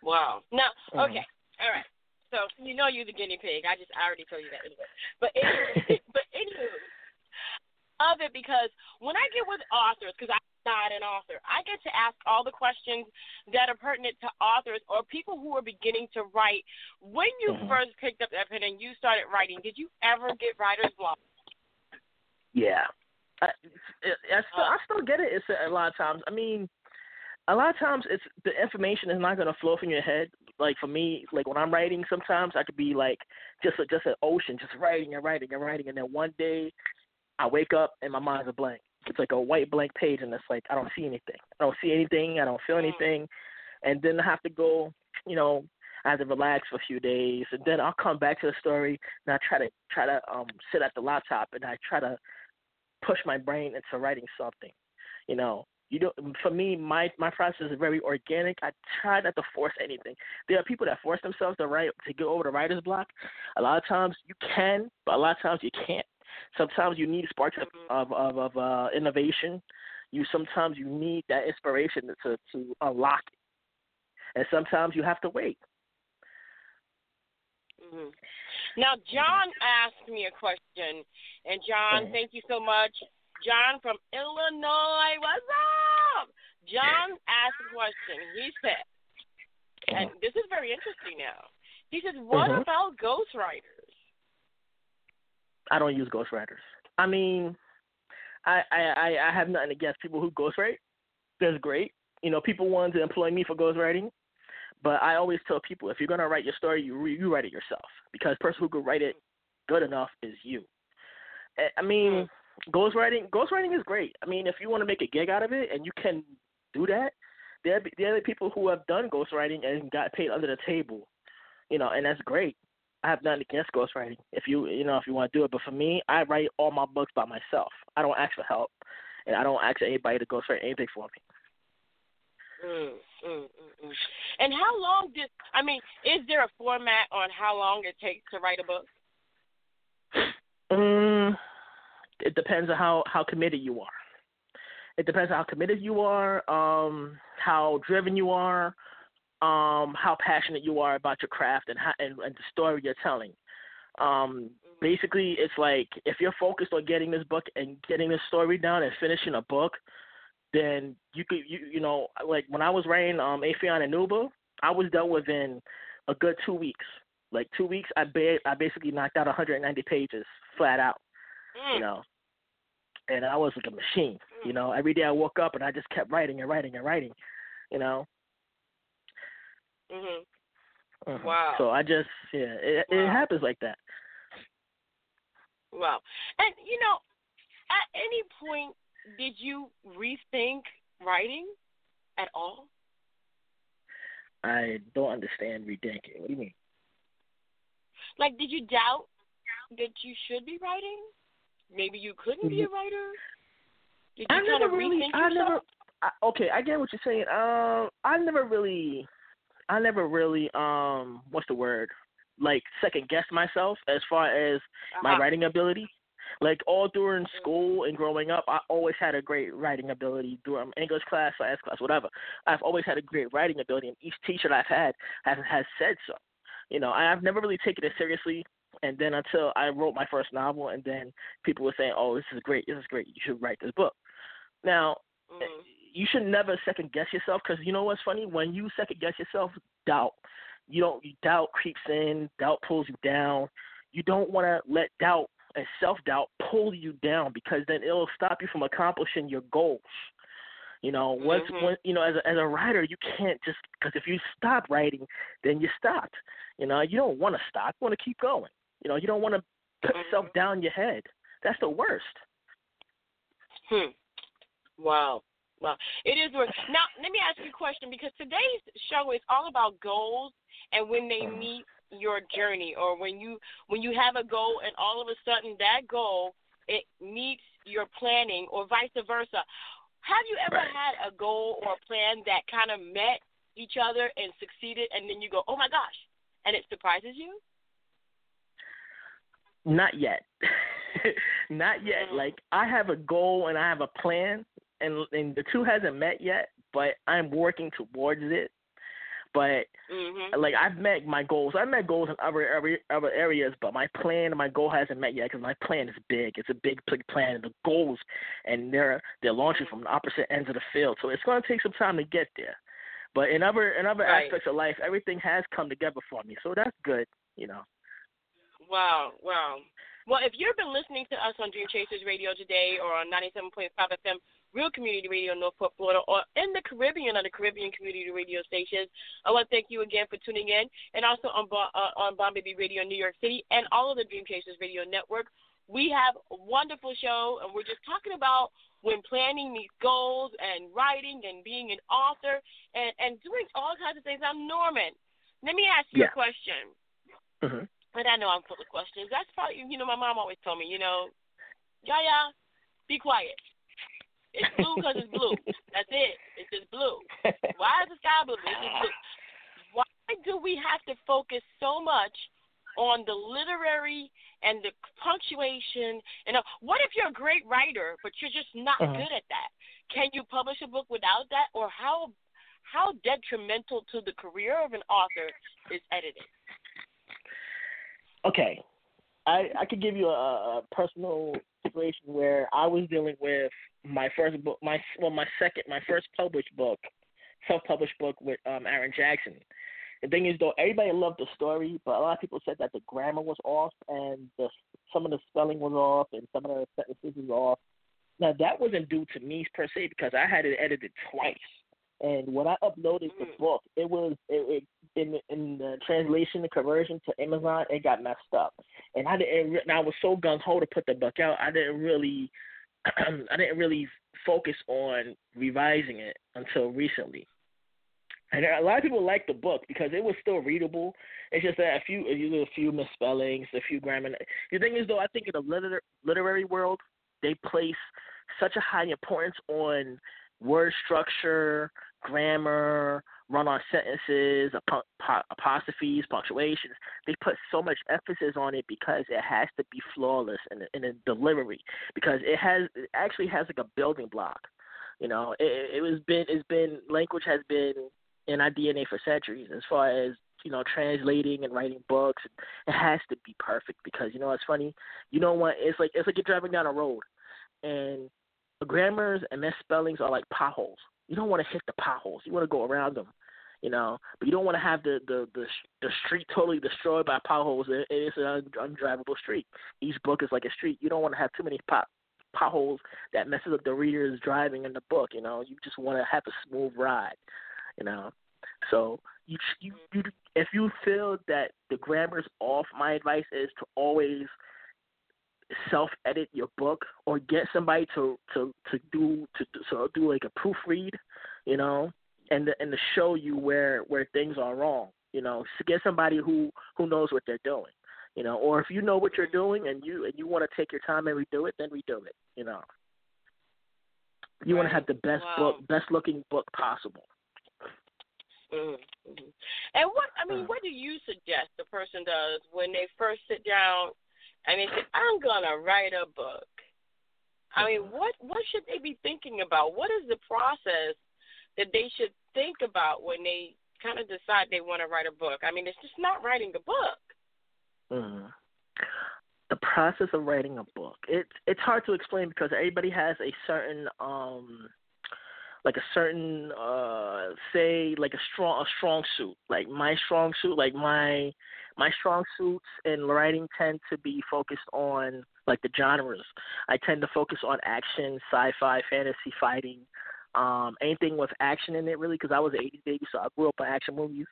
Speaker 4: Wow. Now,
Speaker 6: Mhm.
Speaker 4: okay, all right. So you know you're the guinea pig. I just I already told you that anyway. But anyway, but anywho, of it because when I get with authors, because I'm not an author, I get to ask all the questions that are pertinent to authors or people who are beginning to write. When you
Speaker 6: Mhm.
Speaker 4: first picked up that pen and you started writing, did you ever get writer's block?
Speaker 6: Yeah, I, I, still, I still get it. It's a, a lot of times. I mean, a lot of times it's the information is not gonna flow from your head. Like for me, like when I'm writing, sometimes I could be like just a, just an ocean, just writing and writing and writing, and then one day I wake up and my mind's a blank. It's like a white blank page, and it's like I don't see anything. I don't see anything. I don't feel anything, and then I have to go. You know, I have to relax for a few days, and then I'll come back to the story, and I try to try to um sit at the laptop, and I try to push my brain into writing something. You know, you don't. For me, my my process is very organic. I try not to force anything. There are people that force themselves to write to get over the writer's block. A lot of times you can, but a lot of times you can't. Sometimes you need sparks of of of, of uh, innovation. You sometimes you need that inspiration to to unlock it, and sometimes you have to wait.
Speaker 4: hmm Now, John asked me a question, and John,
Speaker 6: Mhm.
Speaker 4: thank you so much. John from Illinois, what's up? John asked a question. He said, and this is very interesting now. He said, "What
Speaker 6: Mhm.
Speaker 4: about ghostwriters?"
Speaker 6: I don't use ghostwriters. I mean, I, I I have nothing against people who ghostwrite. That's great. You know, people want to employ me for ghostwriting, but I always tell people if you're gonna write your story, you re- you write it yourself because the person who could write it good enough is you. I- I mean, ghostwriting ghostwriting is great. I mean, if you want to make a gig out of it and you can do that, there be- there are people who have done ghostwriting and got paid under the table. You know, and that's great. I have nothing against ghostwriting. If you you know if you want to do it, but for me, I write all my books by myself. I don't ask for help, and I don't ask anybody to ghostwrite anything for me.
Speaker 4: Mm, mm, mm, mm. And how long did I mean? Is there a format on how long it takes to write a book?
Speaker 6: Mm, it depends on how how committed you are. It depends on how committed you are, um, how driven you are, um, how passionate you are about your craft and how, and, and the story you're telling. Um, basically, it's like if you're focused on getting this book and getting this story down and finishing a book, then you could you you know like when I was writing um Aetheon and K'nuba, I was done within a good two weeks. Like two weeks, I ba- I basically knocked out 190 pages flat out.
Speaker 4: Mm.
Speaker 6: You know, and I was like a machine. You know, every day I woke up and I just kept writing and writing and writing. You know.
Speaker 4: Mhm. Wow.
Speaker 6: So I just yeah, it it happens like that.
Speaker 4: Wow. And you know, at any point did you rethink writing at all?
Speaker 6: I don't understand rethinking. What do you mean?
Speaker 4: Like did you doubt that you should be writing? Maybe you couldn't be a writer? Did you
Speaker 6: I never really. I
Speaker 4: yourself?
Speaker 6: never. I, okay, I get what you're saying. Um, I never really. I never really. Um, what's the word? Like second guess myself as far as my
Speaker 4: Uh-huh.
Speaker 6: writing ability. Like all during school and growing up, I always had a great writing ability during English class, science class, whatever. I've always had a great writing ability, and each teacher I've had has has said so. You know, I've never really taken it seriously, and then until I wrote my first novel, and then people were saying, "Oh, this is great, this is great. You should write this book." Now,
Speaker 4: Mm.
Speaker 6: you should never second guess yourself because you know what's funny? When you second guess yourself, doubt you don't you doubt creeps in, doubt pulls you down. You don't want to let doubt and self doubt pull you down because then it'll stop you from accomplishing your goals. You know, once
Speaker 4: mm-hmm.
Speaker 6: when you know as a, as a writer, you can't just because if you stop writing, then you stopped. You know, you don't want to stop. You want to keep going. You know, you don't want to put
Speaker 4: mm-hmm.
Speaker 6: yourself down your head. That's the worst.
Speaker 4: Hmm. Wow. Wow. It is worth. Now, let me ask you a question because today's show is all about goals and when they
Speaker 6: Mm-hmm.
Speaker 4: meet your journey or when you when you have a goal and all of a sudden that goal it meets your planning or vice versa. Have you ever
Speaker 6: Right.
Speaker 4: had a goal or a plan that kind of met each other and succeeded and then you go, "Oh my gosh." And it surprises you?
Speaker 6: Not yet. Not yet. Like I have a goal and I have a plan, and and the two hasn't met yet, but I'm working towards it. But
Speaker 4: Mhm.
Speaker 6: like I've met my goals. I've met goals in other other other areas, but my plan and my goal hasn't met yet because my plan is big. It's a big big plan, and the goals, and they're they're launching from the opposite ends of the field. So it's going to take some time to get there. But in other in other
Speaker 4: Right.
Speaker 6: aspects of life, everything has come together for me. So that's good, you know.
Speaker 4: Wow, wow. Well, if you've been listening to us on Dream Chasers Radio today or on 97.5 FM, Real Community Radio in Northport, Florida, or in the Caribbean on the Caribbean Community Radio stations, I want to thank you again for tuning in, and also on uh, on Bomb Baby Radio in New York City and all of the Dream Chasers Radio Network. We have a wonderful show, and we're just talking about when planning these goals and writing and being an author and, and doing all kinds of things. I'm Norman. Let me ask you
Speaker 6: Yeah.
Speaker 4: a question.
Speaker 6: hmm
Speaker 4: And I know I'm full of questions. That's probably, you know, my mom always told me, you know, yeah, be quiet. It's blue because it's blue. That's it. It's just blue. Why is the sky blue? It's just blue. Why do we have to focus so much on the literary and the punctuation? And uh, what if you're a great writer, but you're just not
Speaker 6: Uh-huh.
Speaker 4: good at that? Can you publish a book without that, or how how detrimental to the career of an author is editing?
Speaker 6: Okay, I I could give you a, a personal situation where I was dealing with my first book, my well, my second, my first published book, self-published book with um Aaron Jackson. The thing is, though, everybody loved the story, but a lot of people said that the grammar was off and the some of the spelling was off and some of the sentences was off. Now that wasn't due to me per se because I had it edited twice. And when I uploaded the
Speaker 4: Mm.
Speaker 6: book, it was it, it in in the translation, the conversion to Amazon, it got messed up, and I didn't. And I was so gung ho to put the book out, I didn't really, I didn't really focus on revising it until recently. And a lot of people liked the book because it was still readable. It's just that a few, a few misspellings, a few grammar. The thing is, though, I think in the liter- literary world, they place such a high importance on word structure, grammar, run-on sentences, apo- apostrophes, punctuations. They put so much emphasis on it because it has to be flawless in the, in the delivery because it has it actually has like a building block. You know, it, it was been it's been language has been in our DNA for centuries as far as you know translating and writing books. It has to be perfect because you know it's funny. You know what? It's like it's like you're driving down a road and grammars and misspellings are like potholes. You don't want to hit the potholes. You want to go around them, you know. But you don't want to have the the the, the street totally destroyed by potholes. It, it's an undrivable street. Each book is like a street. You don't want to have too many pot potholes that messes up the reader's driving in the book. You know, you just want to have a smooth ride. You know, so you you you if you feel that the grammar's off, my advice is to always self edit your book or get somebody to to to do to, to do like a proofread, you know, and and to show you where where things are wrong, you know, get somebody who who knows what they're doing, you know, or if you know what you're doing and you and you want to take your time and redo it, then redo it, you know. You want to have the best
Speaker 4: Wow.
Speaker 6: book, best looking book possible.
Speaker 4: Mm-hmm. And what I mean,
Speaker 6: Mm.
Speaker 4: what do you suggest the person does when they first sit down and they say, "I'm gonna write a book"? I mean,
Speaker 6: Mm-hmm.
Speaker 4: what what should they be thinking about? What is the process that they should think about when they kind of decide they want to write a book? I mean, it's just not writing a book.
Speaker 6: Mm. The process of writing a book. It's it's hard to explain because everybody has a certain um like a certain uh say like a strong a strong suit like my strong suit like my my strong suits in writing tend to be focused on like the genres i tend to focus on action sci-fi fantasy fighting um anything with action in it really because i was an 80s baby so i grew up on action movies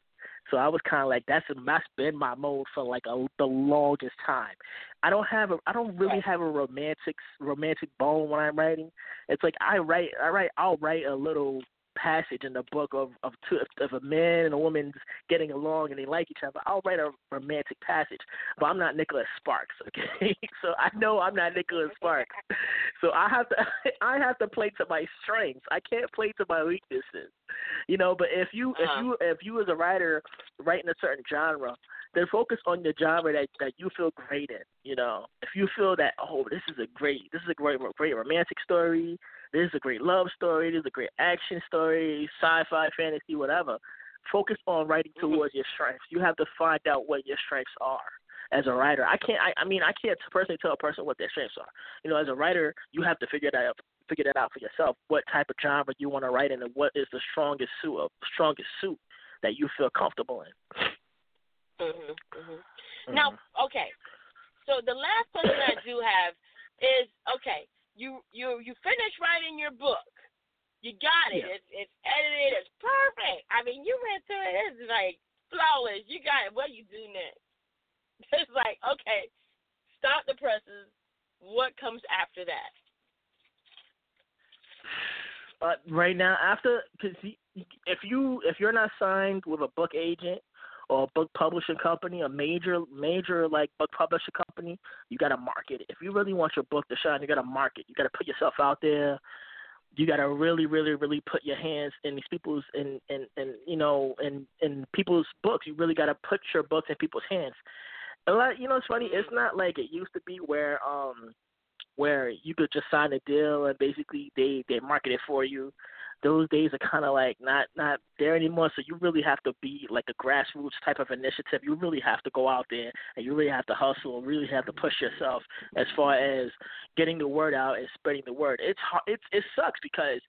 Speaker 6: so I was kind of like that's that's been my mode for like a, the longest time. I don't have a I don't really have a romantic romantic bone when I'm writing. It's like I write I write I'll write a little passage in the book of of two of a man and a woman getting along and they like each other. I'll write a romantic passage, but I'm not Nicholas Sparks, okay? so I know I'm not Nicholas Sparks. So I have to I have to play to my strengths. I can't play to my weaknesses. You know, but if you uh-huh. if you if you as a writer writing a certain genre, then focus on the genre that that you feel great in. You know, if you feel that oh this is a great this is a great great romantic story, this is a great love story, this is a great action story, sci-fi, fantasy, whatever. Focus on writing mm-hmm. towards your strengths. You have to find out what your strengths are as a writer. I can't. I, I mean, I can't personally tell a person what their strengths are. You know, as a writer, you have to figure that out. Figure that out for yourself. What type of genre you want to write in, and what is the strongest suit of strongest suit that you feel comfortable in.
Speaker 4: Mhm. Mhm. Now, okay. So the last question I do have is okay. You you you finish writing your book. You got it.
Speaker 6: Yeah.
Speaker 4: It's it's edited. It's perfect. I mean, you went through it. It's like flawless. You got it. What do you do next? It's like okay, stop the presses. What comes after that?
Speaker 6: Uh, right now, after because if you if you're not signed with a book agent or a book publishing company, a major major like book publishing company, you got to market it. If you really want your book to shine, you got to market. You got to put yourself out there. You got to really, really, really put your hands in these people's in in in you know in in people's books. You really got to put your books in people's hands. A lot, you know, it's funny. It's not like it used to be where um where you could just sign a deal and basically they they market it for you those days are kind of like not not there anymore. So you really have to be like a grassroots type of initiative. You really have to go out there and you really have to hustle and really have to push yourself as far as getting the word out and spreading the word. It's hard, it's it sucks because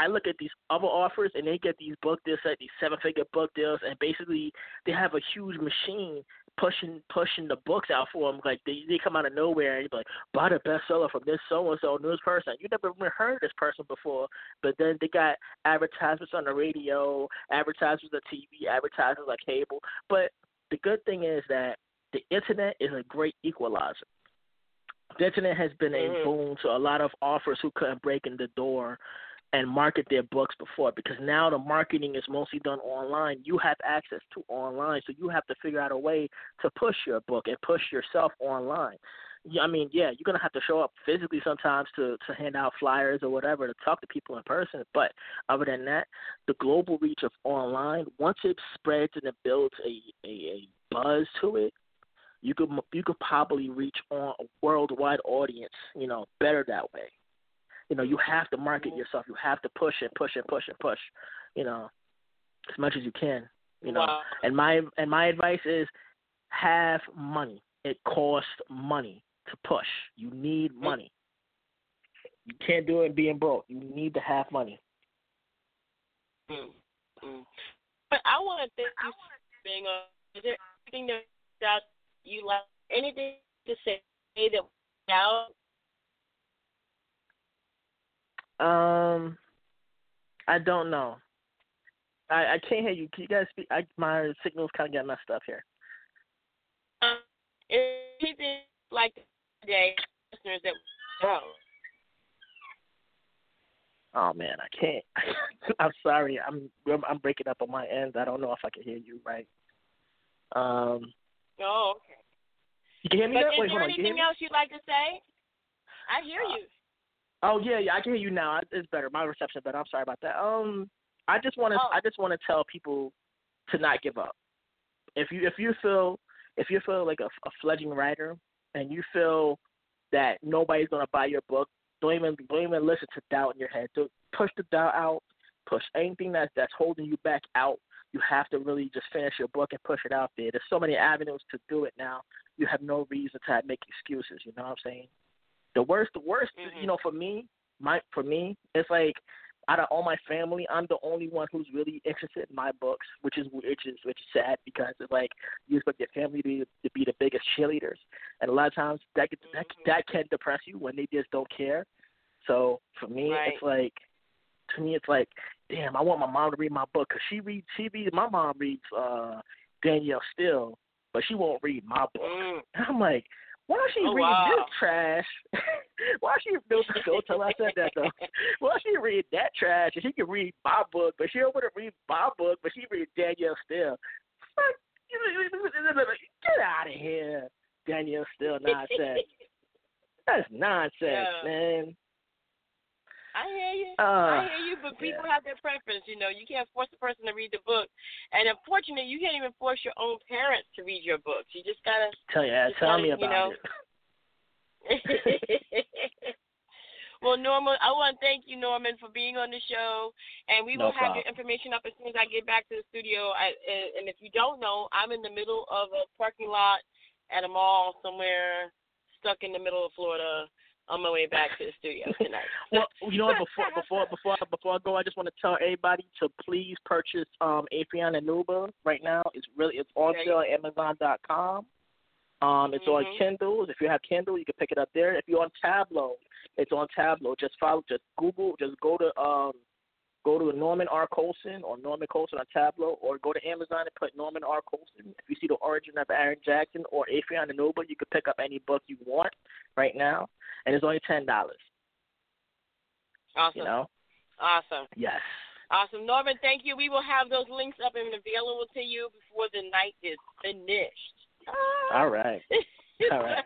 Speaker 6: I look at these other offers and they get these book deals, like these seven figure book deals, and basically they have a huge machine pushing pushing the books out for them. Like they they come out of nowhere and you be like, buy the bestseller from this so and so news person. You never even heard of this person before, but then they got advertisements on the radio, advertisements on TV, advertisements on cable. But the good thing is that the internet is a great equalizer. The internet has been a
Speaker 4: mm-hmm.
Speaker 6: boon to a lot of offers who couldn't break in the door and market their books before because now the marketing is mostly done online. You have access to online, so you have to figure out a way to push your book and push yourself online. I mean, yeah, you're gonna have to show up physically sometimes to to hand out flyers or whatever to talk to people in person. But other than that, the global reach of online, once it spreads and it builds a a, a buzz to it, you could you could probably reach on a worldwide audience, you know, better that way. You know, you have to market yourself. You have to push and push and push and push. You know, as much as you can. You know,
Speaker 4: wow.
Speaker 6: and my and my advice is have money. It costs money to push. You need money. You can't do it being broke. You need to have money.
Speaker 4: Mm, mm. But I want to thank you for being on. Is there anything that you like? Anything to say that now
Speaker 6: Um, I don't know. I I can't hear you. Can you guys speak? I, my signals kind of got messed up here.
Speaker 4: Um, like today, listeners that.
Speaker 6: Oh man, I can't. I'm sorry. I'm I'm breaking up on my end. I don't know if I can hear you right. Um.
Speaker 4: Oh, okay.
Speaker 6: You can hear me
Speaker 4: but? Is
Speaker 6: Wait,
Speaker 4: there anything else you'd like to say? I hear
Speaker 6: uh,
Speaker 4: you.
Speaker 6: Oh yeah, yeah, I can hear you now. It's better. My reception better. I'm sorry about that. Um, I just want to
Speaker 4: Oh.
Speaker 6: I just want to tell people to not give up. If you if you feel if you feel like a, a fledgling writer and you feel that nobody's gonna buy your book, don't even don't even listen to doubt in your head. Don't push the doubt out. Push anything that's that's holding you back out. You have to really just finish your book and push it out there. There's so many avenues to do it now. You have no reason to make excuses. You know what I'm saying? The worst, the worst,
Speaker 4: Mhm.
Speaker 6: you know, for me, my for me, it's like out of all my family, I'm the only one who's really interested in my books, which is which is which is sad because it's like you expect your family to be, to be the biggest cheerleaders, and a lot of times that that that can depress you when they just don't care. So for me,
Speaker 4: Right.
Speaker 6: it's like to me, it's like, damn, I want my mom to read my book because she reads she reads my mom reads uh Danielle Steel, but she won't read my book.
Speaker 4: Mm.
Speaker 6: And I'm like, why don't she
Speaker 4: Oh,
Speaker 6: read
Speaker 4: wow.
Speaker 6: this trash? why she don't go tell I said that though? Why she read that trash and she can read my book, but she don't want to read my book, but she read Danielle Steel. Fuck, get out of here, Danielle Steel nonsense. That's nonsense,
Speaker 4: Yeah.
Speaker 6: man.
Speaker 4: I hear you.
Speaker 6: Uh,
Speaker 4: I hear you, but people
Speaker 6: yeah.
Speaker 4: have their preference. You know, you can't force a person to read the book, and unfortunately, you can't even force your own parents to read your books. You just gotta.
Speaker 6: Tell you,
Speaker 4: Just
Speaker 6: tell
Speaker 4: gotta,
Speaker 6: me
Speaker 4: you
Speaker 6: about
Speaker 4: know.
Speaker 6: it.
Speaker 4: well, Norman, I want to thank you, Norman, for being on the show, and we
Speaker 6: No
Speaker 4: will have your information up as soon as I get back to the studio. I, and if you don't know, I'm in the middle of a parking lot at a mall somewhere, stuck in the middle of Florida, on my way back to the studio tonight.
Speaker 6: Well, you know what? Before before before before I go, I just want to tell everybody to please purchase um Aetheon and K'nuba right now. It's really it's on sale at Amazon.com. Um, it's on
Speaker 4: Mhm.
Speaker 6: Kindle. If you have Kindle, you can pick it up there. If you're on Tableau, it's on Tableau. Just follow, just Google, just go to um, go to Norman R. Colson or Norman Colson on Tableau, or go to Amazon and put Norman R. Colson. If you see the origin of Aaron Jackson or Aetheon K'nuba, you can pick up any book you want right now, and it's only ten dollars.
Speaker 4: awesome.
Speaker 6: You know?
Speaker 4: Awesome.
Speaker 6: Yes.
Speaker 4: Awesome. Norman, thank you. We will have those links up and available to you before the night is finished. Ah.
Speaker 6: All right. All right.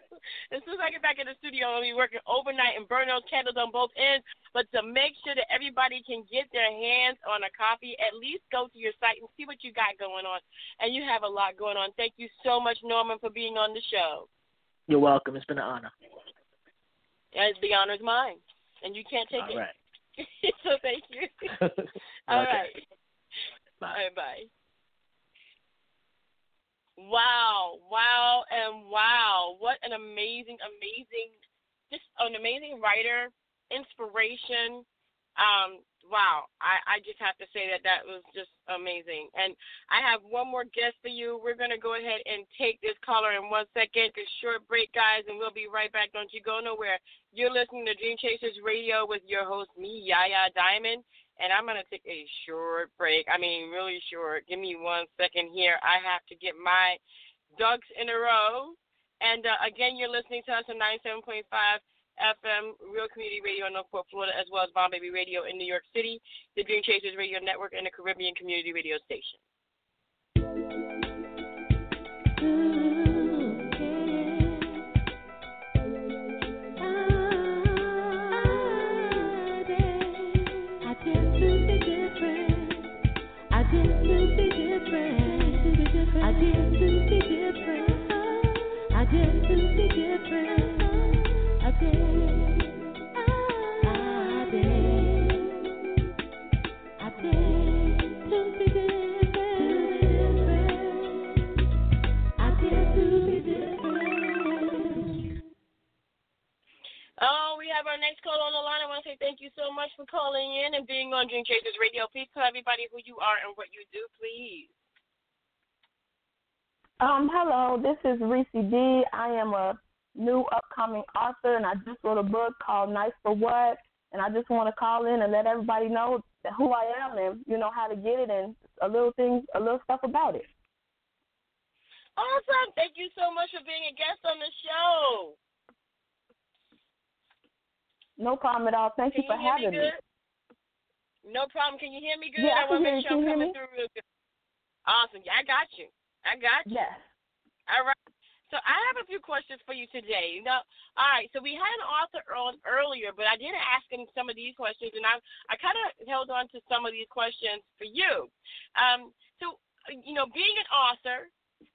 Speaker 4: as soon as I get back in the studio, I'll be working overnight and burn those candles on both ends. But to make sure that everybody can get their hands on a copy, at least go to your site and see what you got going on. And you have a lot going on. Thank you so much, Norman, for being on the show.
Speaker 6: You're welcome. It's been an honor.
Speaker 4: As the honor honor's mine, and you can't take
Speaker 6: All
Speaker 4: it.
Speaker 6: right.
Speaker 4: so thank you. All
Speaker 6: Okay.
Speaker 4: right.
Speaker 6: Bye.
Speaker 4: All right, bye. Wow, wow, and wow. What an amazing, amazing, just an amazing writer, inspiration. Um, wow, I, I just have to say that that was just amazing. And I have one more guest for you. We're going to go ahead and take this caller in one second. a short break, guys, and we'll be right back. Don't you go nowhere. You're listening to Dream Chasers Radio with your host, me, Yaya Diamond and I'm gonna take a short break. I mean, really short. Give me one second here. I have to get my ducks in a row. And uh, again, you're listening to us on 97.5 FM, Real Community Radio in Northport, Florida, as well as Bomb Baby Radio in New York City, the Dream Chasers Radio Network, and the Caribbean Community Radio Station.
Speaker 7: Is Reese D. I am a new upcoming author, and I just wrote a book called Nice for What. And I just want to call in and let everybody know who I am and you know how to get it and a little things, a little stuff about it.
Speaker 4: Awesome. Thank you so much for being a guest on the show.
Speaker 7: No problem at all. Thank
Speaker 4: Can
Speaker 7: you for
Speaker 4: you
Speaker 7: having
Speaker 4: me good? No problem. Can you hear me good?
Speaker 7: Yeah,
Speaker 4: I
Speaker 7: I
Speaker 4: want to make sure I'm
Speaker 7: Can you hear
Speaker 4: coming
Speaker 7: me?
Speaker 4: through real good. Awesome. Yeah, I got you. I got you.
Speaker 7: Yes.
Speaker 4: All right. So I have a few questions for you today. Now, all right. So we had an author on earlier, but I didn't ask him some of these questions, and I I kind of held on to some of these questions for you. Um. So you know, being an author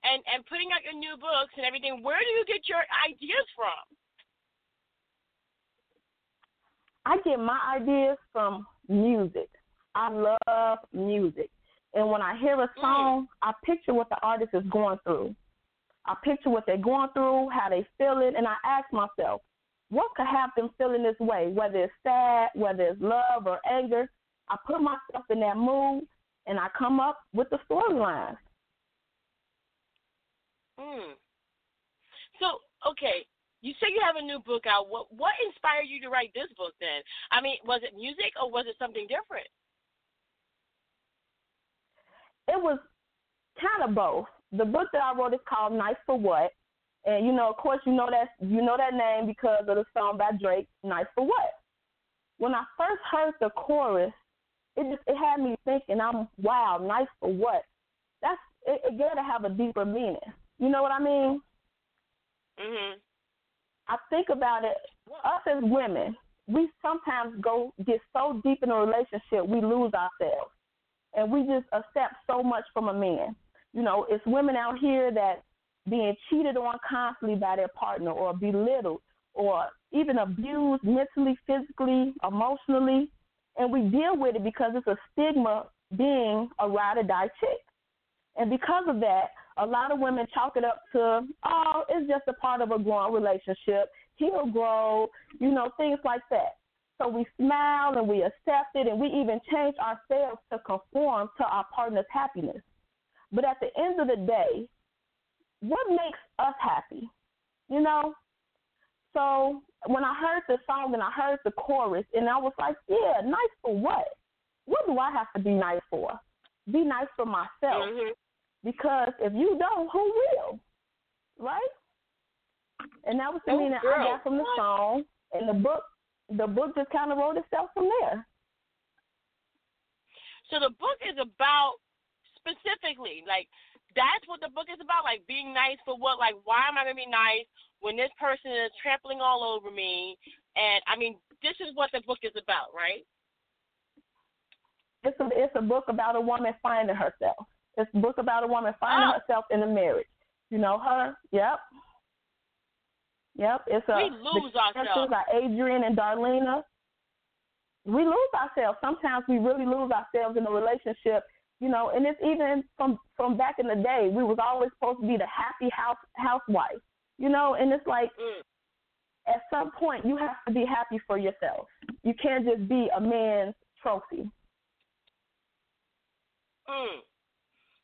Speaker 4: and and putting out your new books and everything, where do you get your ideas from?
Speaker 7: I get my ideas from music. I love music. And when I hear a song, I picture what the artist is going through. I picture what they're going through, how they feel it, and I ask myself, what could have them feeling this way? Whether it's sad, whether it's love or anger, I put myself in that mood, and I come up with the storyline.
Speaker 4: Hmm. So, okay, you say you have a new book out. What what inspired you to write this book then? I mean, was it music or was it something different?
Speaker 7: It was kind of both. The book that I wrote is called Nice for What, and you know, of course, you know that you know that name because of the song by Drake, Nice for What. When I first heard the chorus, it just it had me thinking, I'm wow, nice for what? That's it, it got to have a deeper meaning. You know what I mean?
Speaker 4: Mhm.
Speaker 7: I think about it. Us as women, we sometimes go get so deep in a relationship we lose ourselves, and we just accept so much from a man. You know, it's women out here that being cheated on constantly by their partner, or belittled, or even abused mentally, physically, emotionally, and we deal with it because it's a stigma being a ride or die chick. And because of that, a lot of women chalk it up to, oh, it's just a part of a growing relationship. He'll grow, you know, things like that. So we smile and we accept it and we even change ourselves to conform to our partner's happiness. But at the end of the day, what makes us happy? You know? So when I heard the song and I heard the chorus and I was like, yeah, nice for what? What do I have to be nice for? Be nice for myself.
Speaker 4: Mm-hmm.
Speaker 7: Because if you don't, who will? Right? And that was the
Speaker 4: Oh,
Speaker 7: meaning I got from the song, and the book. The book just kind of wrote itself from there.
Speaker 4: So the book is about specifically like that's what the book is about, like being nice for what? Like why am I gonna be nice when this person is trampling all over me? And I mean, this is what the book is about, right?
Speaker 7: It's a it's a book about a woman finding herself. It's a book about a woman finding
Speaker 4: Oh.
Speaker 7: herself in a marriage. You know her. Yep. Yep. It's a
Speaker 4: We lose
Speaker 7: the
Speaker 4: ourselves.
Speaker 7: are Adrian and Darlena. We lose ourselves. Sometimes we really lose ourselves in a relationship. You know, and it's even from from back in the day. We was always supposed to be the happy house housewife. You know, and it's like
Speaker 4: Mm.
Speaker 7: at some point you have to be happy for yourself. You can't just be a man's trophy.
Speaker 4: Mm.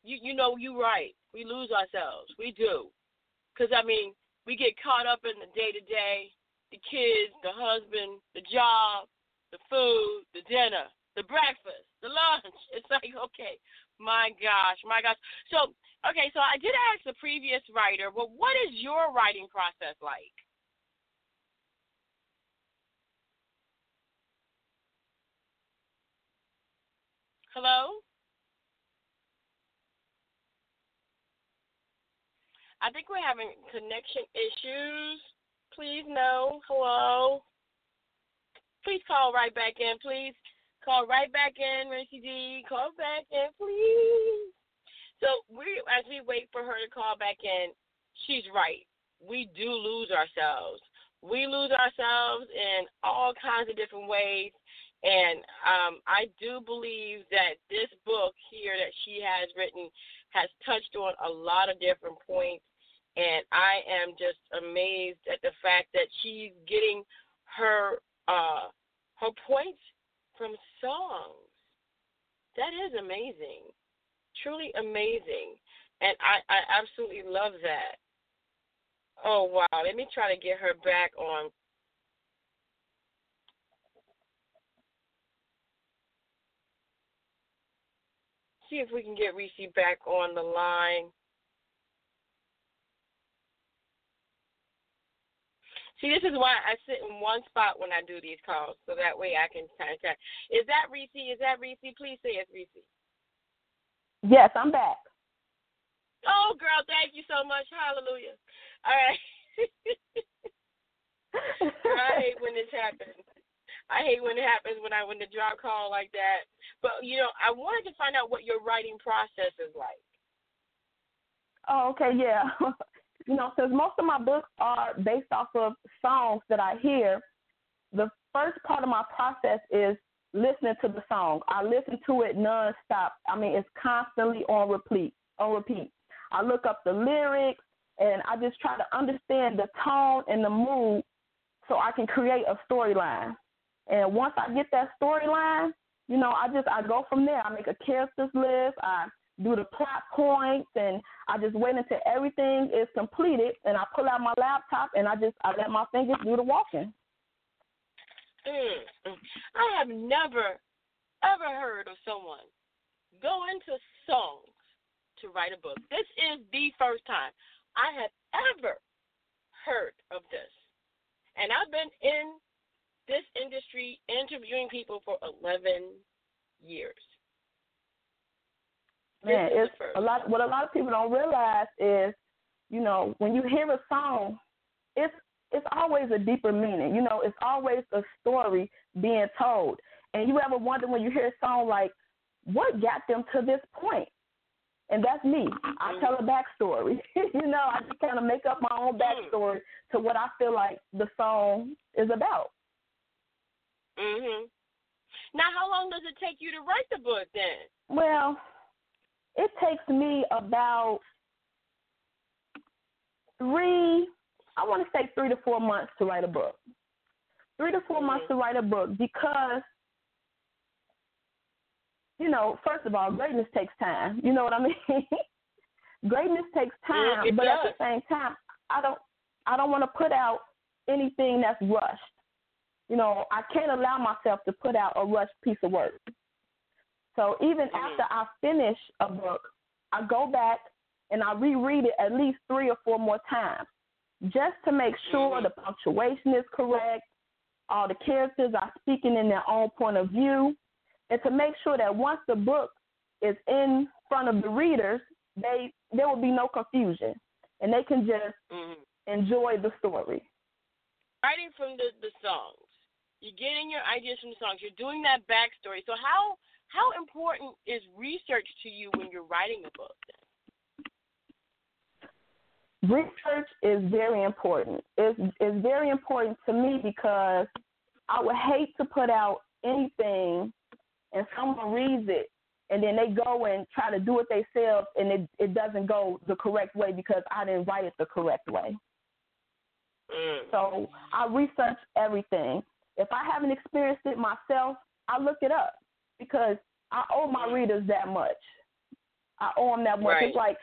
Speaker 4: You you know you're right. We lose ourselves. We do. Cause I mean, we get caught up in the day to day, the kids, the husband, the job, the food, the dinner, the breakfast, the lunch. It's like okay, my gosh, my gosh. So okay, so I did ask the previous writer, well, what is your writing process like? Hello? I think we're having connection issues. Please no. Hello. Please call right back in, please. Call right back in, Recie D. Call back in, please. So we as we wait for her to call back in, she's right. We do lose ourselves. We lose ourselves in all kinds of different ways. And um, I do believe that this book here that she has written has touched on a lot of different points and I am just amazed at the fact that she's getting her uh her points from songs. That is amazing. Truly amazing. And I, I absolutely love that. Oh wow. Let me try to get her back on see if we can get Reese back on the line. See, this is why I sit in one spot when I do these calls, so that way I can kind of chat. Is that Reese? Is that Reese? Please say it's Reese.
Speaker 7: Yes, I'm back.
Speaker 4: Oh, girl, thank you so much. Hallelujah. All right. I hate when this happens. I hate when it happens when I when the drop call like that. But you know, I wanted to find out what your writing process is like.
Speaker 7: Oh, okay, yeah. you know, since most of my books are based off of songs that I hear, the first part of my process is listening to the song. I listen to it nonstop. I mean, it's constantly on repeat. On repeat. I look up the lyrics and I just try to understand the tone and the mood so I can create a storyline. And once I get that storyline, you know, I just I go from there. I make a characters list. I do the plot points, and I just wait until everything is completed, and I pull out my laptop and I just I let my fingers do the walking.
Speaker 4: Mm. I have never ever heard of someone go into songs to write a book. This is the first time I have ever heard of this. And I've been in this industry interviewing people for 11 years.
Speaker 7: Man, it's a lot. What a lot of people don't realize is, you know, when you hear a song, it's it's always a deeper meaning. You know, it's always a story being told. And you ever wonder when you hear a song like, what got them to this point? And that's me. I
Speaker 4: Mm.
Speaker 7: tell a backstory. you know, I just kind of make up my own backstory to what I feel like the song is about.
Speaker 4: Mhm. Now, how long does it take you to write the book then?
Speaker 7: Well, it takes me about three, I want to say three to four months to write a book. Three to 4 months to write a book because, you know, first of all, greatness takes time. You know what I mean? greatness takes time,
Speaker 4: it
Speaker 7: but at the same time, I don't, I don't want to put out anything that's rushed. You know, I can't allow myself to put out a rushed piece of work. So even after I finish a book, I go back and I reread it at least three or four more times just to make sure the punctuation is correct, all the characters are speaking in their own point of view, and to make sure that once the book is in front of the readers, they there will be no confusion and they can just
Speaker 4: Mhm.
Speaker 7: enjoy the story.
Speaker 4: Writing from the the songs, you're getting your ideas from the songs. You're doing that backstory. So how how important is research to you when you're writing a book?
Speaker 7: research is very important. It's, it's very important to me because I would hate to put out anything and someone reads it and then they go and try to do it themselves and it, it doesn't go the correct way because I didn't write it the correct way.
Speaker 4: Mm.
Speaker 7: So I research everything. If I haven't experienced it myself, I look it up because I owe my readers that much. I owe them that much.
Speaker 4: Right.
Speaker 7: It's like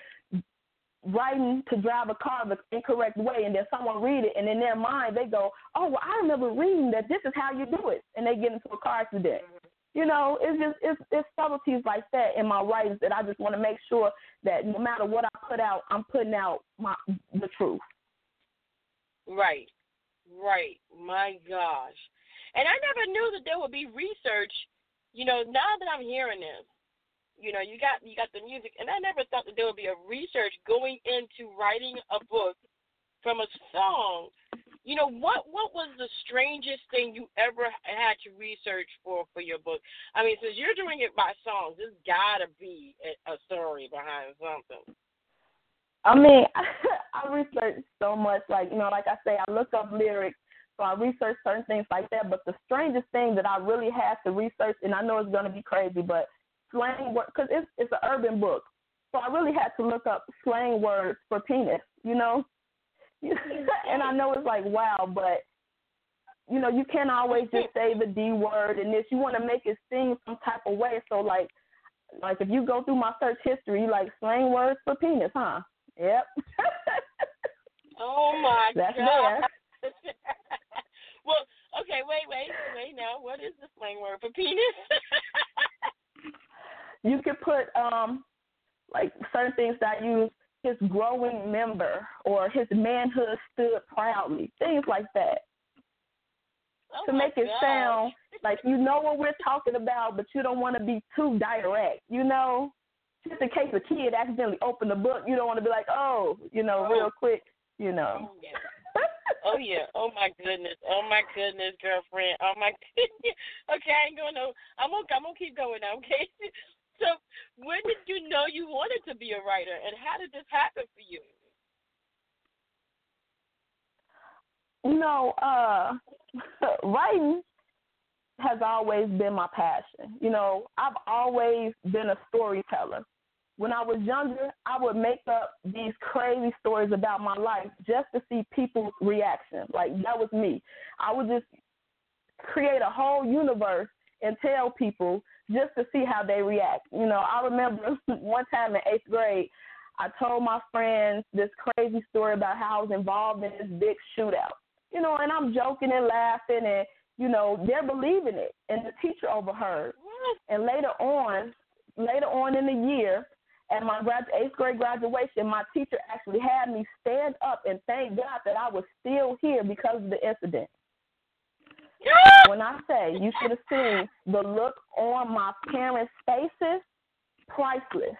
Speaker 7: writing to drive a car the incorrect way, and then someone read it, and in their mind they go, "Oh, well, I remember reading that this is how you do it," and they get into a car accident. Mm-hmm. You know, it's just it's it's subtleties like that in my writings that I just want to make sure that no matter what I put out, I'm putting out my the truth.
Speaker 4: Right, right. My gosh, and I never knew that there would be research. You know, now that I'm hearing this, you know, you got you got the music, and I never thought that there would be a research going into writing a book from a song. You know, what what was the strangest thing you ever had to research for for your book? I mean, since you're doing it by songs, there's gotta be a, a story behind something.
Speaker 7: I mean, I research so much. Like you know, like I say, I look up lyrics, so I research certain things like that. But the strangest thing that I really had to research, and I know it's going to be crazy, but slang word because it's it's an urban book, so I really had to look up slang words for penis. You know, and I know it's like wow, but you know you can't always just say the D word and this. You want to make it seem some type of way. So like, like if you go through my search history, like slang words for penis, huh? Yep.
Speaker 4: Oh my God.
Speaker 7: That's
Speaker 4: god. well, okay, wait, wait, wait. Now, what is the slang word for penis?
Speaker 7: you could put um like certain things that use his growing member or his manhood stood proudly, things like that.
Speaker 4: oh
Speaker 7: to make it sound like you know what we're talking about, but you don't want to be too direct, you know? Just in case a kid accidentally opened the book, you don't want to be like, oh, you know, real quick, you know.
Speaker 4: Oh yeah. Oh yeah. Oh my goodness. Oh my goodness, girlfriend. Oh my. Okay, I ain't gonna. I'm gonna. I'm gonna keep going now. Okay. So, when did you know you wanted to be a writer, and how did this happen for you?
Speaker 7: No, uh writing has always been my passion. You know, I've always been a storyteller. When I was younger, I would make up these crazy stories about my life just to see people's reaction. Like that was me. I would just create a whole universe and tell people just to see how they react. You know, I remember one time in eighth grade, I told my friends this crazy story about how I was involved in this big shootout. You know, and I'm joking and laughing, and you know they're believing it, and the teacher overheard. And later on, later on in the year, at my grad- eighth grade graduation, my teacher actually had me stand up and thank God that I was still here because of the incident. when I say you should have seen the look on my parents' faces, priceless,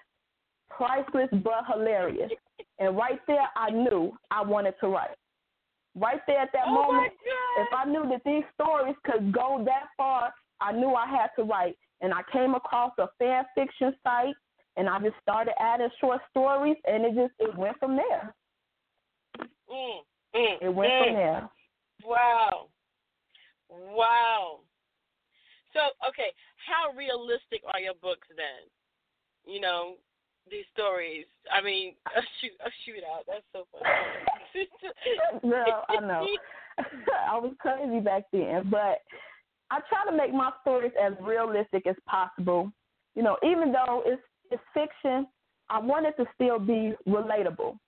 Speaker 7: priceless but hilarious. And right there, I knew I wanted to write. Right there at that
Speaker 4: oh
Speaker 7: moment, if I knew that these stories could go that far, I knew I had to write. And I came across a fan fiction site and I just started adding short stories, and it just it went from there.
Speaker 4: Mm, mm,
Speaker 7: it went
Speaker 4: mm.
Speaker 7: from there.
Speaker 4: Wow, wow. So, okay, how realistic are your books then? You know, these stories. I mean, a shoot, a shootout. That's so funny.
Speaker 7: no, I know. I was crazy back then, but I try to make my stories as realistic as possible. You know, even though it's it's fiction, I want it to still be relatable.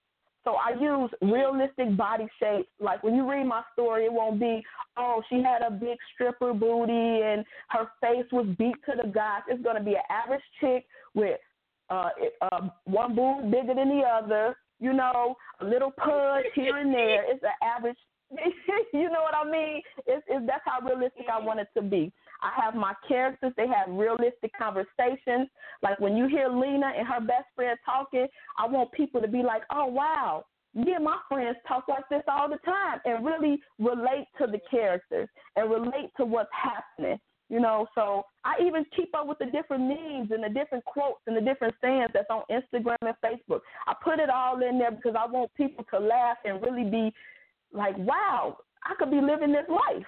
Speaker 7: So I use realistic body shapes. Like when you read my story, it won't be, oh, she had a big stripper booty and her face was beat to the gods. It's going to be an average chick with uh, uh, one boob bigger than the other, you know, a little pudge here and there. It's an average. you know what I mean? It's, it's that's how realistic I want it to be. I have my characters. They have realistic conversations. Like when you hear Lena and her best friend talking, I want people to be like, oh, wow, me and my friends talk like this all the time and really relate to the characters and relate to what's happening. You know, so I even keep up with the different memes and the different quotes and the different sayings that's on Instagram and Facebook. I put it all in there because I want people to laugh and really be like, wow, I could be living this life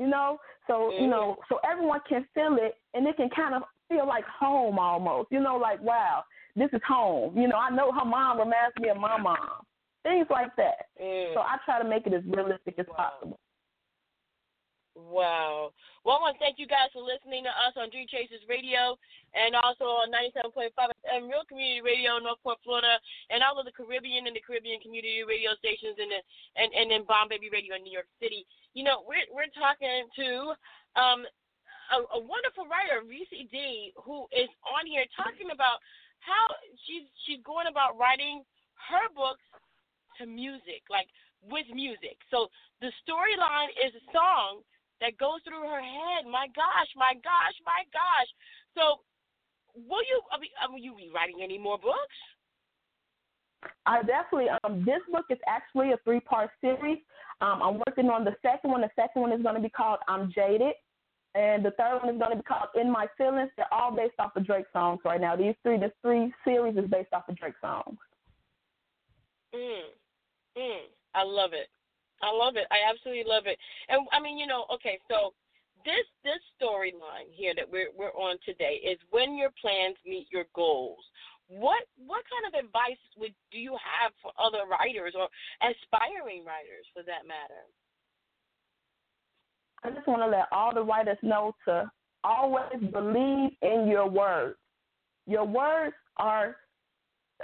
Speaker 7: you know. So you know, so everyone can feel it, and it can kind of feel like home almost. You know, like wow, this is home. You know, I know her mom reminds me of my mom. Things like that.
Speaker 4: Mm.
Speaker 7: So I try to make it as realistic as
Speaker 4: wow.
Speaker 7: possible.
Speaker 4: Wow. Well, I want to thank you guys for listening to us on Dream Chasers Radio and also on 97.5 FM Real Community Radio in Northport, Florida, and all of the Caribbean and the Caribbean community radio stations and the, and and then Bomb Baby Radio in New York City. You know, we're we're talking to um a, a wonderful writer, Recie D, who is on here talking about how she's she's going about writing her books to music, like with music. So the storyline is a song that goes through her head. My gosh, my gosh, my gosh. So, will you? I mean, will you be writing any more books?
Speaker 7: I definitely. Um, this book is actually a three-part series. Um, I'm working on the second one. The second one is going to be called "I'm Jaded," and the third one is going to be called "In My Feelings." They're all based off of Drake songs right now. These three, this three series is based off of Drake songs.
Speaker 4: Mm, mm, I love it. I love it. I absolutely love it. And I mean, you know, okay, so this this storyline here that we're we're on today is when your plans meet your goals. What what kind of advice would do you have for other writers or aspiring writers for that matter?
Speaker 7: I just want to let all the writers know to always believe in your words. Your words are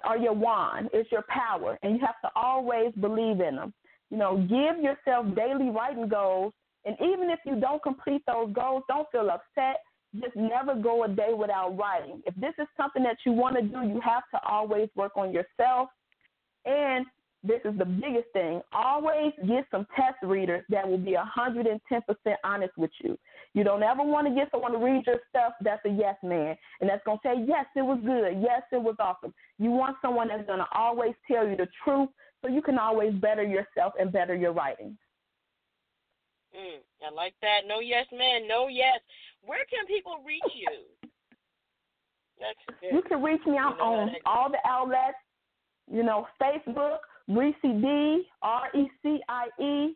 Speaker 7: are your wand. It's your power, and you have to always believe in them. You know, give yourself daily writing goals. And even if you don't complete those goals, don't feel upset. Just never go a day without writing. If this is something that you want to do, you have to always work on yourself. And this is the biggest thing. Always get some test readers that will be 110% honest with you. You don't ever want to get someone to read your stuff that's a yes man and that's going to say, yes, it was good. Yes, it was awesome. You want someone that's going to always tell you the truth so you can always better yourself and better your writing.
Speaker 4: Mm, I like that. No yes, man. No yes. Where can people reach you?
Speaker 7: you can reach me out on all the outlets. You know, Facebook, Recie D, R E C I E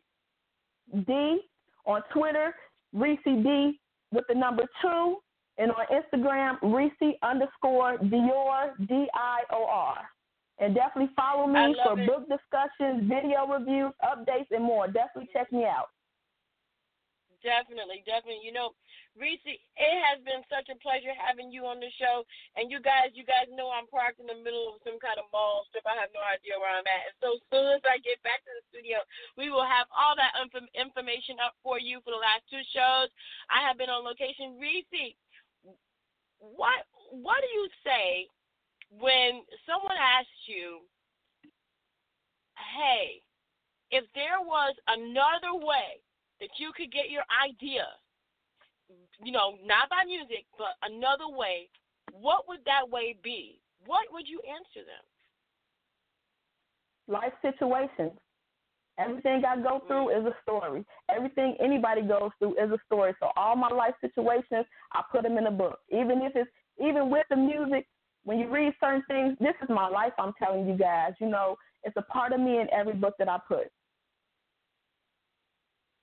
Speaker 7: D. On Twitter, Recie D with the number two. And on Instagram, Recie underscore Dior, D I O R. And definitely follow me for
Speaker 4: it.
Speaker 7: book discussions, video reviews, updates, and more. Definitely check me out.
Speaker 4: Definitely, definitely. You know, Recie, it has been such a pleasure having you on the show. And you guys, you guys know I'm parked in the middle of some kind of mall strip. I have no idea where I'm at. And so as soon as I get back to the studio, we will have all that inf- information up for you for the last two shows. I have been on location. Recie, what what do you say when someone asks you, "Hey, if there was another way that you could get your idea, you know, not by music, but another way, what would that way be? What would you answer them?
Speaker 7: Life situations. Everything I go mm-hmm. through is a story. Everything anybody goes through is a story. So all my life situations, I put them in a book. Even if it's even with the music, when you read certain things, this is my life. I'm telling you guys. You know, it's a part of me in every book that I put.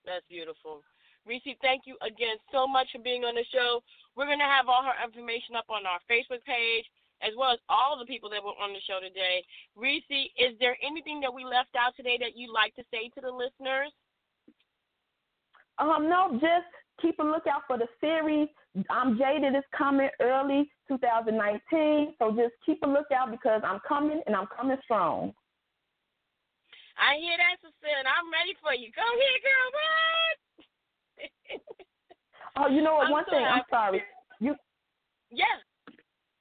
Speaker 4: That's beautiful. Recie, thank you again so much for being on the show. We're going to have all her information up on our Facebook page, as well as all the people that were on the show today. Recie, is there anything that we left out today that you'd like to say to the listeners?
Speaker 7: Um, no, just keep a lookout for the series. Um, I'm Jaded is coming early 2019, so just keep a lookout because I'm coming and I'm coming strong.
Speaker 4: I hear that, sister, and I'm ready for you. Go ahead, girl.
Speaker 7: What? oh, you know what?
Speaker 4: I'm
Speaker 7: One
Speaker 4: so
Speaker 7: thing. I'm sorry. You.
Speaker 4: Yeah.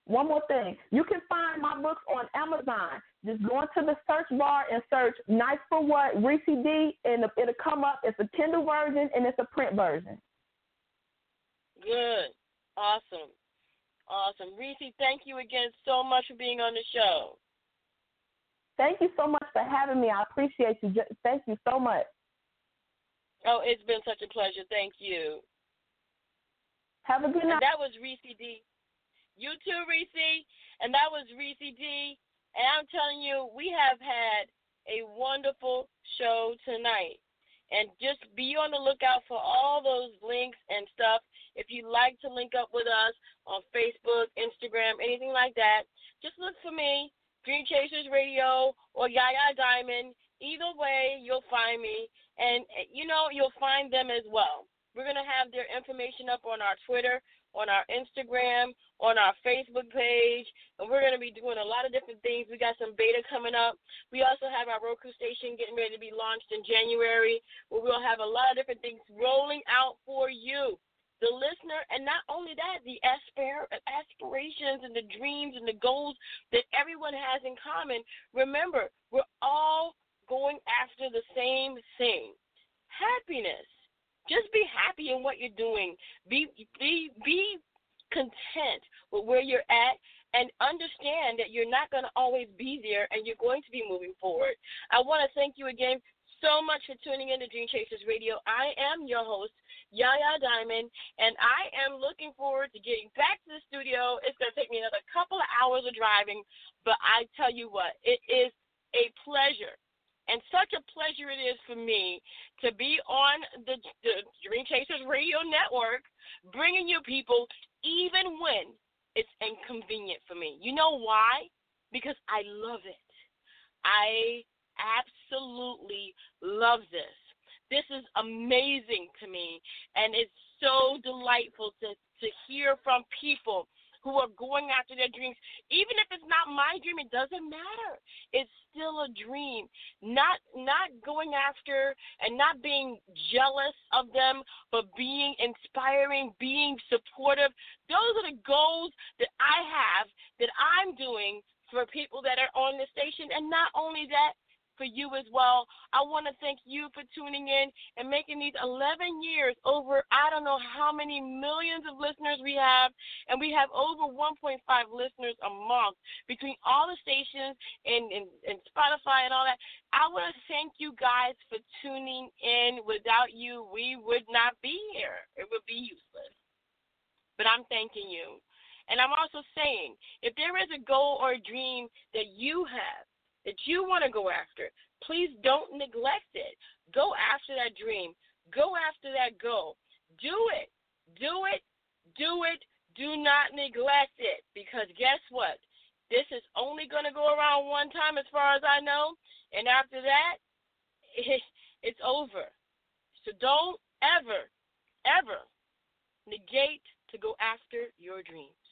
Speaker 7: One more thing. You can find my books on Amazon. Just go into the search bar and search "Nice for What" Recie D, and it'll come up. It's a Kindle version and it's a print version.
Speaker 4: Good. Awesome. Awesome. Recie, thank you again so much for being on the show.
Speaker 7: Thank you so much for having me. I appreciate you. Thank you so much.
Speaker 4: Oh, it's been such a pleasure. Thank you.
Speaker 7: Have a good night.
Speaker 4: And that was Recie D. You too, Recie. And that was Recie D. And I'm telling you, we have had a wonderful show tonight. And just be on the lookout for all those links and stuff. If you'd like to link up with us on Facebook, Instagram, anything like that, just look for me Dream Chasers Radio or Yaya Diamond. Either way, you'll find me. And, eh, you know, you'll find them as well. We're going to have their information up on our Twitter, on our Instagram, on our Facebook page, and we're going to be doing a lot of different things. We got some beta coming up. We also have our Roku station getting ready to be launched in January, where we'll have a lot of different things rolling out for you the listener, and not only that, the aspir- aspirations and the dreams and the goals that everyone has in common. Remember, we're all going after the same thing happiness. Just be happy in what you're doing. Be be be content with where you're at and understand that you're not going to always be there and you're going to be moving forward. I want to thank you again so much for tuning in to Dream Chasers Radio. I am your host, Yaya Diamond, and I am looking forward to getting back to the studio. It's going to take me another couple of hours of driving, but I tell you what, it is a pleasure. And such a pleasure it is for me to be on the, the Dream Chasers Radio Network, bringing you people even when it's inconvenient for me. You know why? Because I love it. I absolutely love this. This is amazing to me, and it's so delightful to, to hear from people who are going after their dreams. Even if it's not my dream, it doesn't matter. It's still a dream. Not not going after and not being jealous of them, but being inspiring, being supportive. Those are the goals that I have that I'm doing for people that are on the station. And not only that, for you as well. I want to thank you for tuning in and making these 11 years over, I don't know how many millions of listeners we have, and we have over 1.5 listeners a month between all the stations and, and, and Spotify and all that. I want to thank you guys for tuning in. Without you, we would not be here. It would be useless. But I'm thanking you. And I'm also saying, if there is a goal or a dream that you have, that you want to go after, please don't neglect it. Go after that dream. Go after that goal. Do it. Do it. Do it. Do not neglect it. Because guess what? This is only going to go around one time, as far as I know. And after that, it, it's over. So don't ever ever negate to go after your dreams.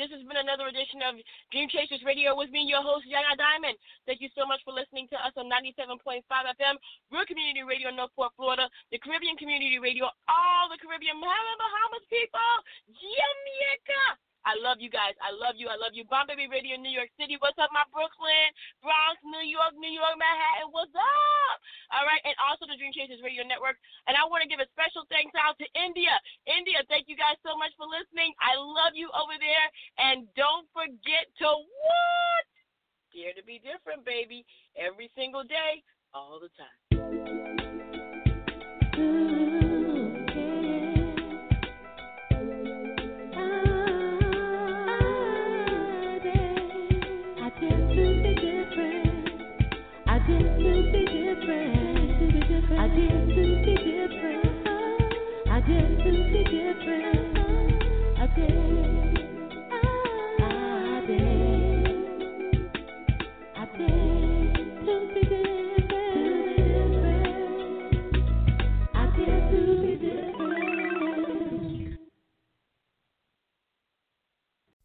Speaker 4: This has been another edition of Dream Chasers Radio with me, your host, Yaya Diamond. Thank you so much for listening to us on 97.5 FM, Real Community Radio, Northport, Florida, the Caribbean Community Radio, all the Caribbean Bahamas people, Jamaica. I love you guys. I love you. I love you. Bomb Baby Radio, New York City. What's up, my Brooklyn, Bronx, New York, New York, Manhattan. What's up? All right, and also the Dream Chasers Radio Network. And I want to give a special thanks out to India. India, thank you guys so much for listening. I love you over there. And don't forget to what? Dare to be different, baby. Every single day, all the time.